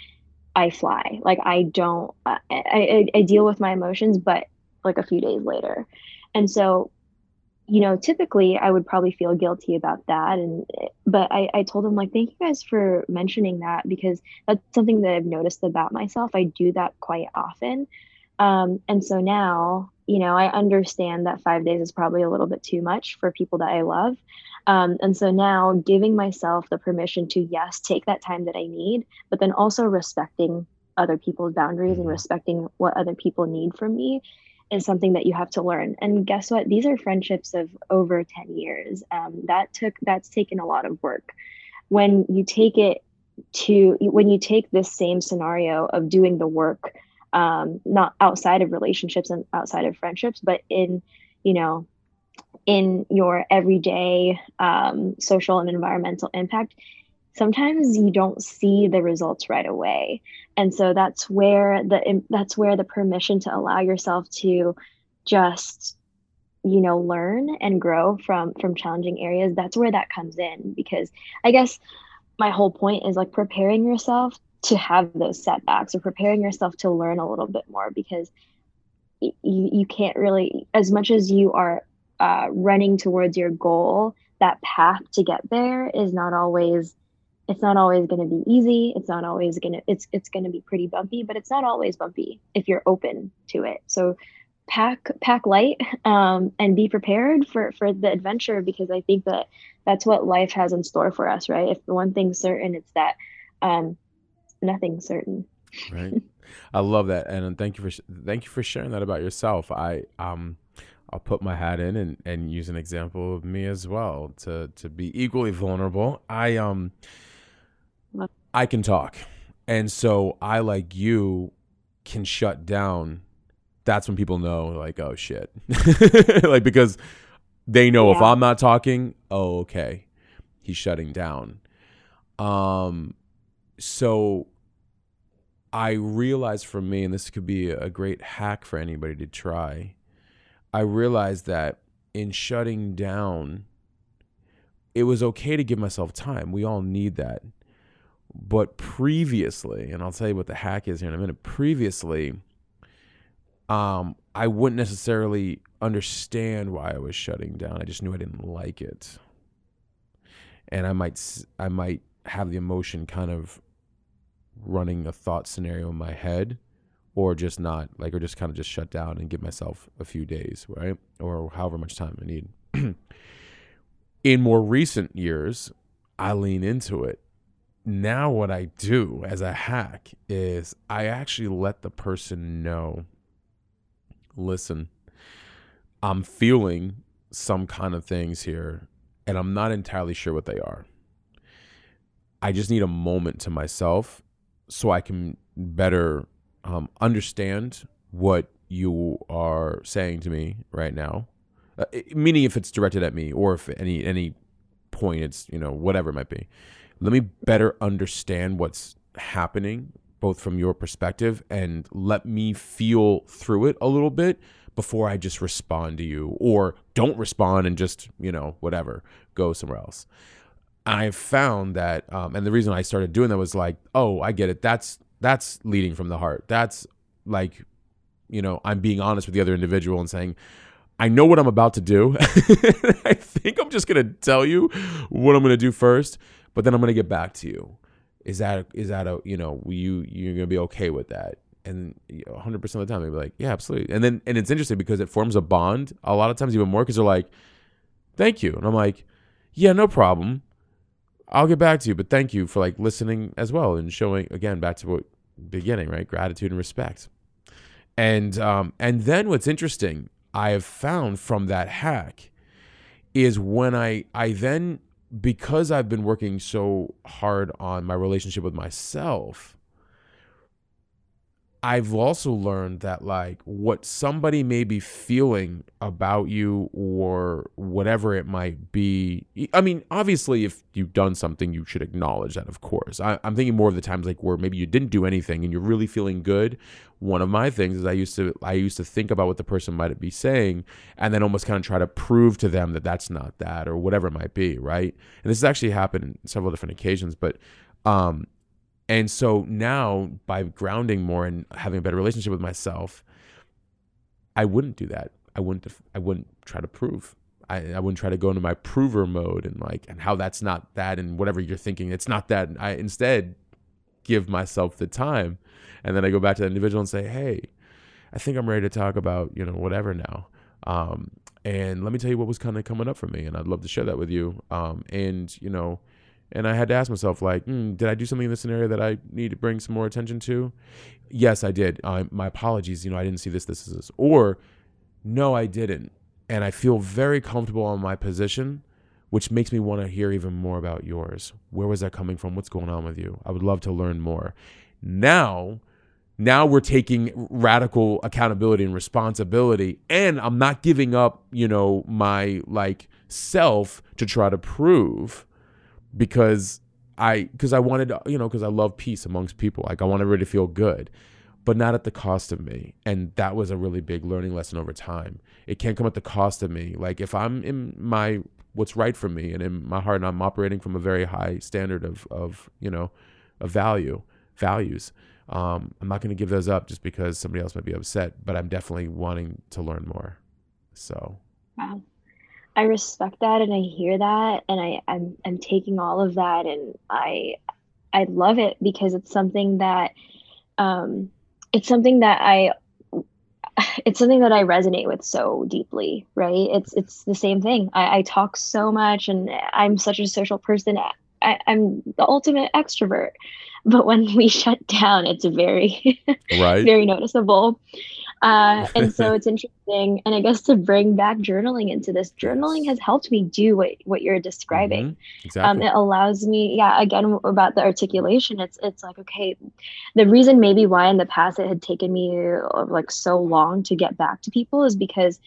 S2: I fly. Like I don't. Uh, I, I, I deal with my emotions, but like a few days later. And so, you know, typically I would probably feel guilty about that. And, but I, I told him, like, thank you guys for mentioning that because that's something that I've noticed about myself. I do that quite often. Um, and so now, you know, I understand that five days is probably a little bit too much for people that I love. Um, and so now giving myself the permission to, yes, take that time that I need, but then also respecting other people's boundaries and mm-hmm. respecting what other people need from me is something that you have to learn. And guess what? These are friendships of over 10 years. Um, that took, that's taken a lot of work. When you take it to, when you take this same scenario of doing the work, um, not outside of relationships and outside of friendships, but in, you know, in your everyday um, social and environmental impact, sometimes you don't see the results right away. And so that's where the that's where the permission to allow yourself to just you know learn and grow from from challenging areas that's where that comes in. Because i guess my whole point is like preparing yourself to have those setbacks or preparing yourself to learn a little bit more because you, you can't really as much as you are uh, running towards your goal that path to get there is not always it's not always going to be easy. It's not always going to it's it's going to be pretty bumpy but it's not always bumpy if you're open to it. So pack pack light um, and be prepared for for the adventure because i think that that's what life has in store for us right? If the one thing's certain it's that um, nothing's certain.
S1: Right. I love that and thank you for thank you for sharing that about yourself. I um I'll put my hat in and, and use an example of me as well to to be equally vulnerable. I um I can talk. And so I like you can shut down. That's when people know like oh shit. like because they know yeah. if I'm not talking, oh okay. He's shutting down. Um so I realized for me and this could be a great hack for anybody to try I realized that in shutting down, it was okay to give myself time. We all need that. But previously, and I'll tell you what the hack is here in a minute. Previously, um, I wouldn't necessarily understand why I was shutting down. I just knew I didn't like it, and I might I might have the emotion kind of running a thought scenario in my head or just not like or just kind of just shut down and give myself a few days right or however much time i need in more recent years i lean into it now what i do as a hack is i actually let the person know listen i'm feeling some kind of things here and i'm not entirely sure what they are i just need a moment to myself so i can better um, understand what you are saying to me right now, uh, meaning if it's directed at me or if any any point it's you know whatever it might be. Let me better understand what's happening both from your perspective and let me feel through it a little bit before I just respond to you or don't respond and just, you know, whatever, go somewhere else. I've found that, um, and the reason I started doing that was like, oh, I get it. That's that's leading from the heart. That's like, you know, I'm being honest with the other individual and saying, I know what I'm about to do. I think I'm just to tell you what I'm to do first, but then I'm to get back to you. Is that is that a, you know, you you're to be okay with that? And 100% of the time they'll be like, "Yeah, absolutely." And then and it's interesting because it forms a bond a lot of times even more cuz they're like, "Thank you." And I'm like, "Yeah, no problem." I'll get back to you, but thank you for like listening as well and showing again back to what beginning, right? Gratitude and respect. And um, and then what's interesting, I have found from that hack is when I I then because I've been working so hard on my relationship with myself, I've also learned that like what somebody may be feeling about you or whatever it might be. I mean, obviously, if you've done something, you should acknowledge that, of course. I, am thinking more of the times like where maybe you didn't do anything and you're really feeling good. One of my things is I used to I used to think about what the person might be saying and then almost kind of try to prove to them that that's not that or whatever it might be, right? And this has actually happened in several different occasions, but um, and so now by grounding more and having a better relationship with myself, I wouldn't do that. I wouldn't I wouldn't try to prove. I, I wouldn't try to go into my prover mode and like and how that's not that and whatever you're thinking it's not that. I instead give myself the time and then I go back to that individual and say, "Hey, I think I'm ready to talk about, you know, whatever now." Um, and let me tell you what was kind of coming up for me and I'd love to share that with you. Um, and you know, and I had to ask myself, like, mm, did I do something in this scenario that I need to bring some more attention to? Yes, I did. Uh, my apologies. You know, I didn't see this, this, is this. Or, no, I didn't. And I feel very comfortable on my position, which makes me want to hear even more about yours. Where was that coming from? What's going on with you? I would love to learn more. Now, now we're taking radical accountability and responsibility and i'm not giving up you know my like self to try to prove because I because I wanted to, you know because I love peace amongst people. Like I want everybody to feel good, but not at the cost of me. And that was a really big learning lesson over time. It can't come at the cost of me. Like if I'm in my what's right for me and in my heart, and I'm operating from a very high standard of of you know, of value values. Um, I'm not going to give those up just because somebody else might be upset, but I'm definitely wanting to learn more. So,
S2: wow. I respect that and I hear that and I, I'm I'm taking all of that and I I love it because it's something that um it's something that I it's something that I resonate with so deeply, right? It's it's the same thing. I, I talk so much and I'm such a social person. I, I'm the ultimate extrovert. But when we shut down, it's very
S1: right.
S2: very noticeable. Uh, and so it's interesting. And I guess to bring back journaling into this, journaling has helped me do what, what you're describing.
S1: Mm-hmm. Exactly.
S2: Um, it allows me, yeah, again, about the articulation, it's, it's like, okay, the reason maybe why in the past it had taken me uh, like so long to get back to people is because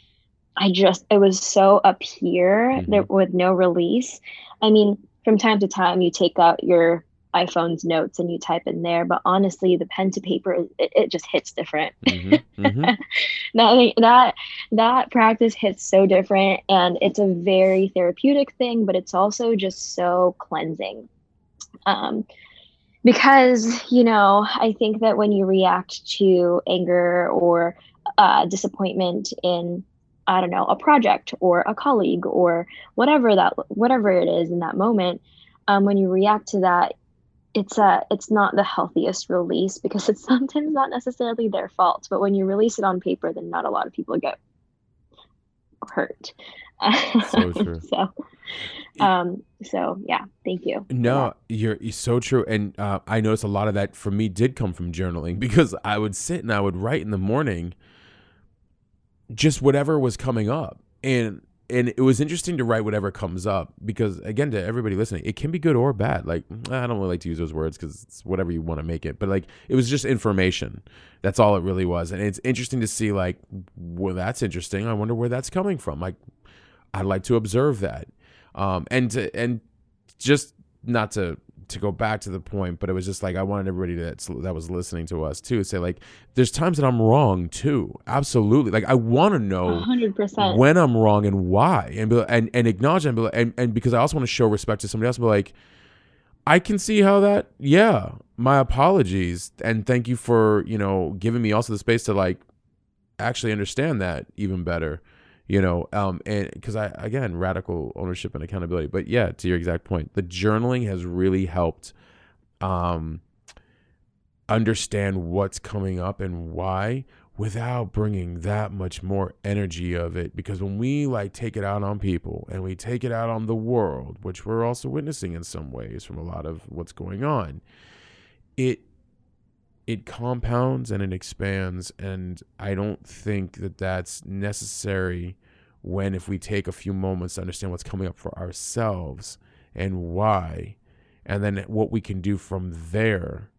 S2: I just, it was so up here mm-hmm. there, with no release. I mean, from time to time, you take out your iPhone's notes and you type in there. But honestly, the pen to paper, it, it just hits different. Mm-hmm, mm-hmm. that that that practice hits so different, and it's a very therapeutic thing, but it's also just so cleansing. Um, because you know, I think that when you react to anger or uh, disappointment in I don't know, a project or a colleague or whatever that whatever it is in that moment, um, when you react to that, it's a it's not the healthiest release because it's sometimes not necessarily their fault but when you release it on paper then not a lot of people get hurt.
S1: So true.
S2: So um so yeah thank you
S1: no you're, you're so true and uh, i noticed a lot of that for me did come from journaling because i would sit and i would write in the morning just whatever was coming up and and it was interesting to write whatever comes up because again to everybody listening it can be good or bad. Like i don't really like to use those words because it's whatever you want to make it but like it was just information. That's all it really was and it's interesting to see like well that's interesting. I wonder where that's coming from. Like i'd like to observe that. Um and to, and just not to to go back to the point, but it was just like I wanted everybody that that was listening to us too say like, there's times that I'm wrong too. Absolutely, like I want to know
S2: 100%
S1: when I'm wrong and why, and be, and and acknowledge and be, and and because I also want to show respect to somebody else. Be like, I can see how that. Yeah, my apologies and thank you for you know giving me also the space to like actually understand that even better you know um and because i again radical ownership and accountability but yeah to your exact point the journaling has really helped um understand what's coming up and why without bringing that much more energy of it because when we like take it out on people and we take it out on the world which we're also witnessing in some ways from a lot of what's going on it it compounds and it expands and i don't think that that's necessary when if we take a few moments to understand what's coming up for ourselves and why and then what we can do from there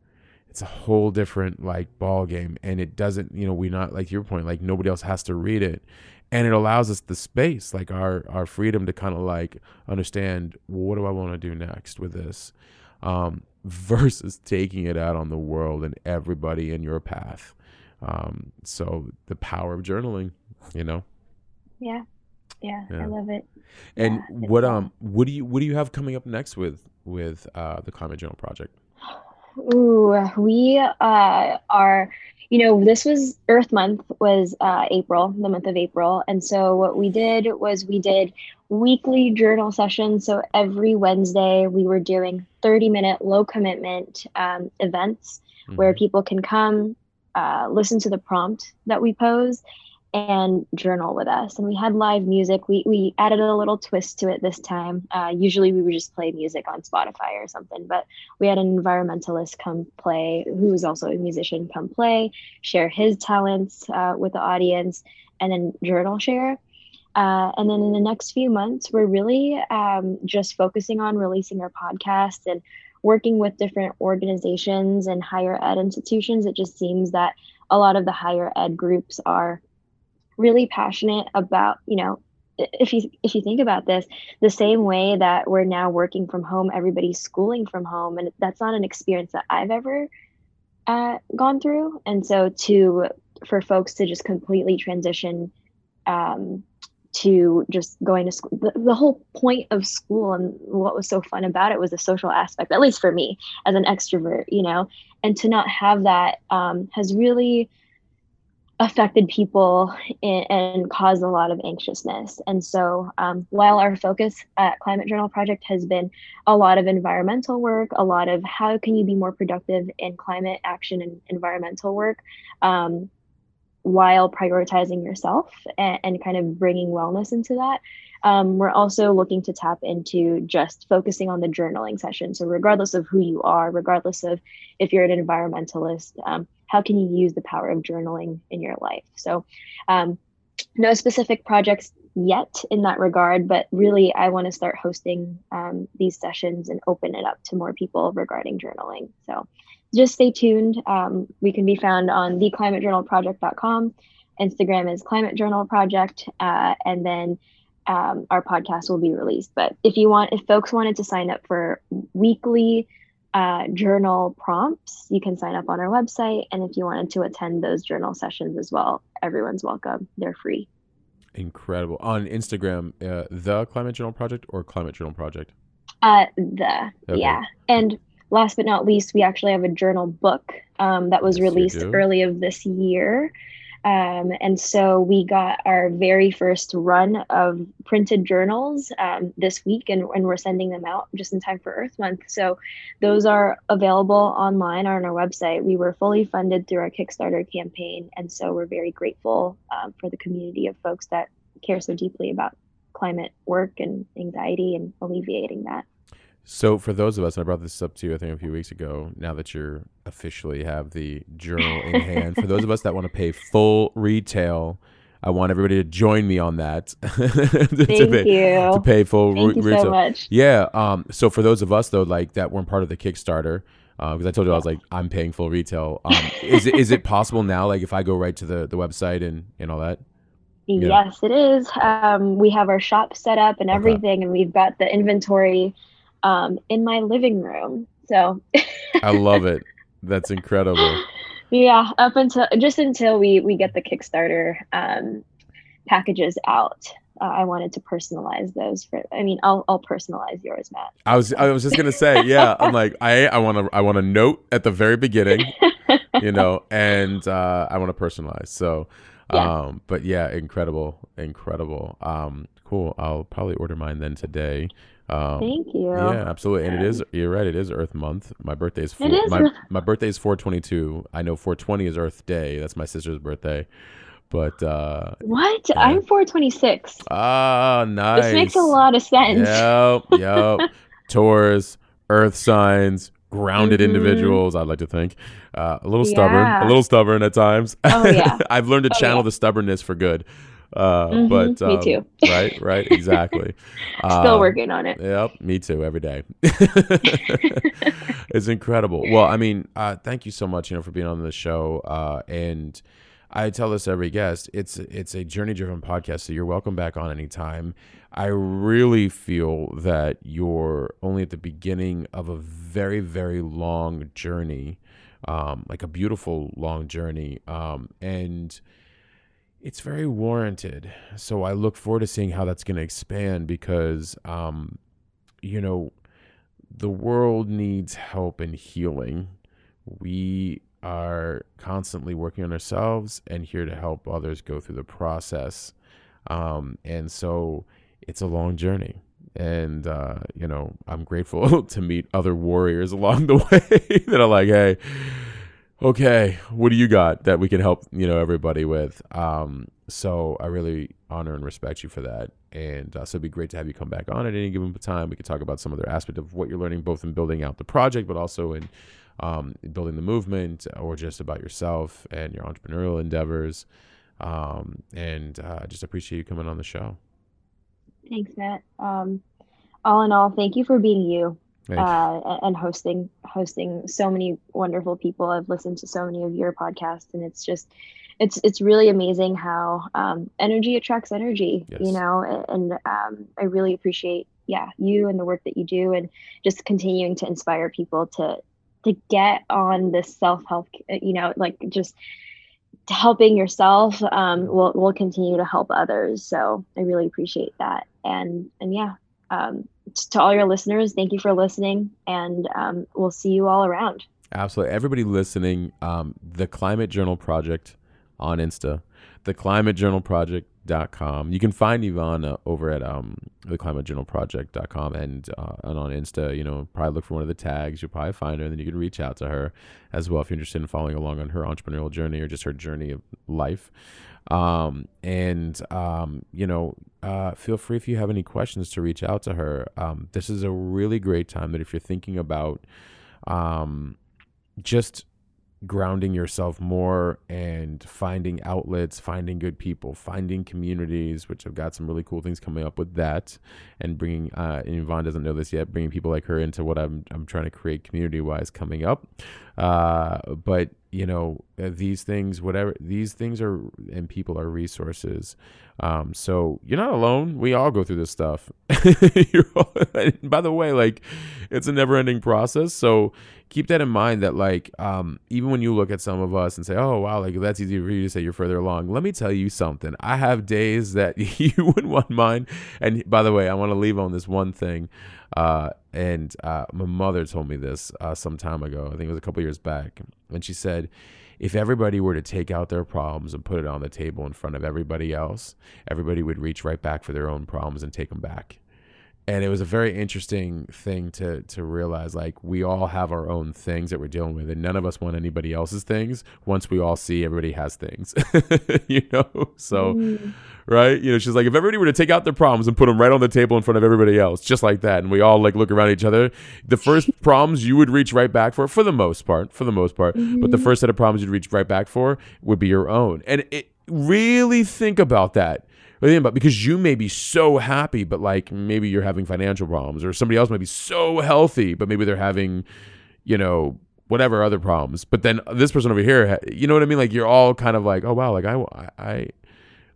S1: it's a whole different like ball game and it doesn't you know we're not like your point like nobody else has to read it. And it allows us the space like our our freedom to kind of like understand well, what do i want to do next with this? Um, versus taking it out on the world and everybody in your path um, so the power of journaling you know
S2: yeah. Yeah, yeah. I love it.
S1: And yeah, what um what do you what do you have coming up next with with uh the Climate Journal project?
S2: Ooh, we uh are you know, this was Earth Month was uh, April, the month of April, and so what we did was we did weekly journal sessions. So every Wednesday we were doing thirty minute low commitment um, events mm-hmm. where people can come, uh, listen to the prompt that we pose, and journal with us. And we had live music. We, we added a little twist to it this time. Uh, usually we would just play music on Spotify or something, but we had an environmentalist come play, who is also a musician, come play, share his talents uh, with the audience, and then journal share. Uh, and then in the next few months, we're really um, just focusing on releasing our podcast and working with different organizations and higher ed institutions. It just seems that a lot of the higher ed groups are really passionate about, you know, if you if you think about this, the same way that we're now working from home, everybody's schooling from home, and that's not an experience that I've ever uh, gone through. And so to for folks to just completely transition um, to just going to school. The, the, whole point of school and what was so fun about it was the social aspect, at least for me as an extrovert, you know, and to not have that um, has really affected people in, and caused a lot of anxiousness. And so, um, while our focus at Climate Journal Project has been a lot of environmental work, a lot of how can you be more productive in climate action and environmental work, um, while prioritizing yourself and, and, kind of bringing wellness into that. Um, we're also looking to tap into just focusing on the journaling session. So, regardless of who you are, regardless of if you're an environmentalist, um, how can you use the power of journaling in your life? So, um, no specific projects yet in that regard, but really, I want to start hosting um, these sessions and open it up to more people regarding journaling. So, just stay tuned. Um, we can be found on theclimatejournalproject.com. Instagram is Climate Journal Project, uh, and then um, our podcast will be released. But if you want, if folks wanted to sign up for weekly uh, journal prompts, you can sign up on our website. And if you wanted to attend those journal sessions as well, everyone's welcome. They're free.
S1: Incredible. On Instagram, uh, the Climate Journal Project or Climate Journal Project?
S2: Uh, the okay. yeah, and last but not least, we actually have a journal book um, that was yes, released early of this year. Um, and so we got our very first run of printed journals um, this week, and, and, we're sending them out just in time for Earth Month. So those are available online on our website. We were fully funded through our Kickstarter campaign, and so we're very grateful um, for the community of folks that care so deeply about climate work and anxiety and alleviating that.
S1: So for those of us, and I brought this up to you, I think a few weeks ago. Now that you're officially have the journal in hand, for those of us that want to pay full retail, I want everybody to join me on that. to,
S2: Thank
S1: to pay,
S2: you.
S1: To pay full
S2: Thank
S1: re-
S2: you
S1: retail.
S2: so much.
S1: Yeah. Um. So for those of us though, like that weren't part of the Kickstarter, because uh, I told you I was like I'm paying full retail. Um. is it is it possible now? Like if I go right to the the website and and all that.
S2: Yeah. Yes, it is. Um, we have our shop set up and everything, okay. and we've got the inventory um, in my living room. So
S1: I love it. That's incredible.
S2: Yeah, up until just until we we get the Kickstarter um, packages out. Uh, I wanted to personalize those for. I mean, I'll I'll personalize yours, Matt.
S1: I was I was just gonna say, yeah. I'm like I I want to I want a note at the very beginning, you know, and uh, I want to personalize. So, yeah. um, but yeah, incredible, incredible. Um, cool. I'll probably order mine then today.
S2: Um, Thank you.
S1: Yeah, absolutely. And it is. You're right. It is Earth Month. My birthday is. Four, it is. My, my birthday is 422. I know 420 is Earth Day. That's my sister's birthday. But uh
S2: what? Yeah. I'm 426.
S1: Ah, nice.
S2: This makes a lot of sense.
S1: Yep. Yep. Taurus, Earth signs, grounded mm-hmm. individuals. I'd like to think. Uh, a little stubborn. A little stubborn at times.
S2: Oh yeah.
S1: I've learned to
S2: oh,
S1: channel
S2: yeah.
S1: the stubbornness for good. Uh, mm-hmm, but
S2: um, me too.
S1: right, right, exactly.
S2: Still uh, working on it.
S1: Yep, me too. Every day. it's incredible. Well, I mean, uh, thank you so much, you know, for being on the show. Uh, and I tell this every guest. It's it's a journey driven podcast, so you're welcome back on anytime. I really feel that you're only at the beginning of a very very long journey, um, like a beautiful long journey, um, and it's very warranted. So I look forward to seeing how that's going to expand because, um, you know, the world needs help and healing. We are constantly working on ourselves and here to help others go through the process. Um, and so it's a long journey. And, uh, you know, I'm grateful to meet other warriors along the way that are like, hey, okay, what do you got that we can help, you know, everybody with? Um, so I really honor and respect you for that. And uh, so it'd be great to have you come back on at any given time. We could talk about some other aspect of what you're learning, both in building out the project, but also in um, building the movement or just about yourself and your entrepreneurial endeavors. Um, and uh, just appreciate you coming on the show.
S2: Thanks, Matt. Um, all in all, thank you for being you uh, and hosting hosting so many wonderful people. I've listened to so many of your podcasts, and it's just it's it's really amazing how um, energy attracts energy. Yes. You know, and um, I really appreciate yeah you and the work that you do, and just continuing to inspire people to to get on this self help. You know, like just helping yourself um, will will continue to help others. So I really appreciate that. And and yeah, um, to all your listeners, thank you for listening, and um, we'll see you all around.
S1: Absolutely, everybody listening, um, the Climate Journal Project on Insta, the Climate Journal Project com. You can find Yvonne uh, over at um, the Climate Journal Project.com and, uh, and on Insta. You know, probably look for one of the tags. You'll probably find her, and then you can reach out to her as well if you're interested in following along on her entrepreneurial journey or just her journey of life. Um, and um, you know, uh, feel free if you have any questions to reach out to her. Um, this is a really great time that if you're thinking about um, just grounding yourself more and finding outlets, finding good people, finding communities, which I've got some really cool things coming up with that, and bringing. Uh, and Yvonne doesn't know this yet, bringing people like her into what I'm I'm trying to create community wise coming up. Uh, but you know uh, these things, whatever these things are, and people are resources. Um, so you're not alone. We all go through this stuff. all, by the way, like it's a never ending process. So keep that in mind that like um, even when you look at some of us and say oh wow like that's easy for you to say you're further along. Let me tell you something. I have days that you wouldn't want mine. And by the way i want to leave on this one thing uh, and uh, my mother told me this uh, some time ago. I think it was a couple years back. And she said if everybody were to take out their problems and put it on the table in front of everybody else everybody would reach right back for their own problems and take them back and it was a very interesting thing to to realize like we all have our own things that we're dealing with and none of us want anybody else's things once we all see everybody has things you know so mm. right you know she's like if everybody were to take out their problems and put them right on the table in front of everybody else just like that and we all like look around each other the first problems you would reach right back for for the most part for the most part mm-hmm. but the mm-hmm. first set of problems you'd reach right back for would be your own and it really think about that about because you may be so happy, but like maybe you're having financial problems, or somebody else might be so healthy, but maybe they're having, you know, whatever other problems. But then this person over here, you know what I mean? Like you're all kind of like, oh wow, like I, I,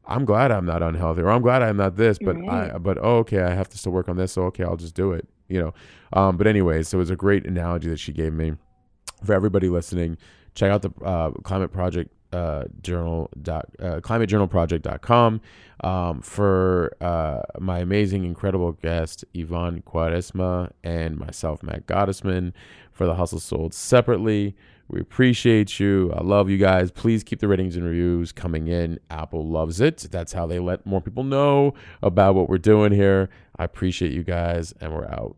S1: I'm glad I'm not unhealthy, or I'm glad I'm not this, but right. I, but oh, okay, I have to still work on this, so okay, I'll just do it, you know. Um, but anyways, so it was a great analogy that she gave me for everybody listening. Check out the uh, Climate Project uh, journal uh, dot, uh, climatejournalproject.com um, for uh, my amazing, incredible guest, Yvonne Quaresma, and myself, Matt Gottesman, for the Hustle Sold separately. We appreciate you. I love you guys. Please keep the ratings and reviews coming in. Apple loves it. That's how they let more people know about what we're doing here. I appreciate you guys, and we're out.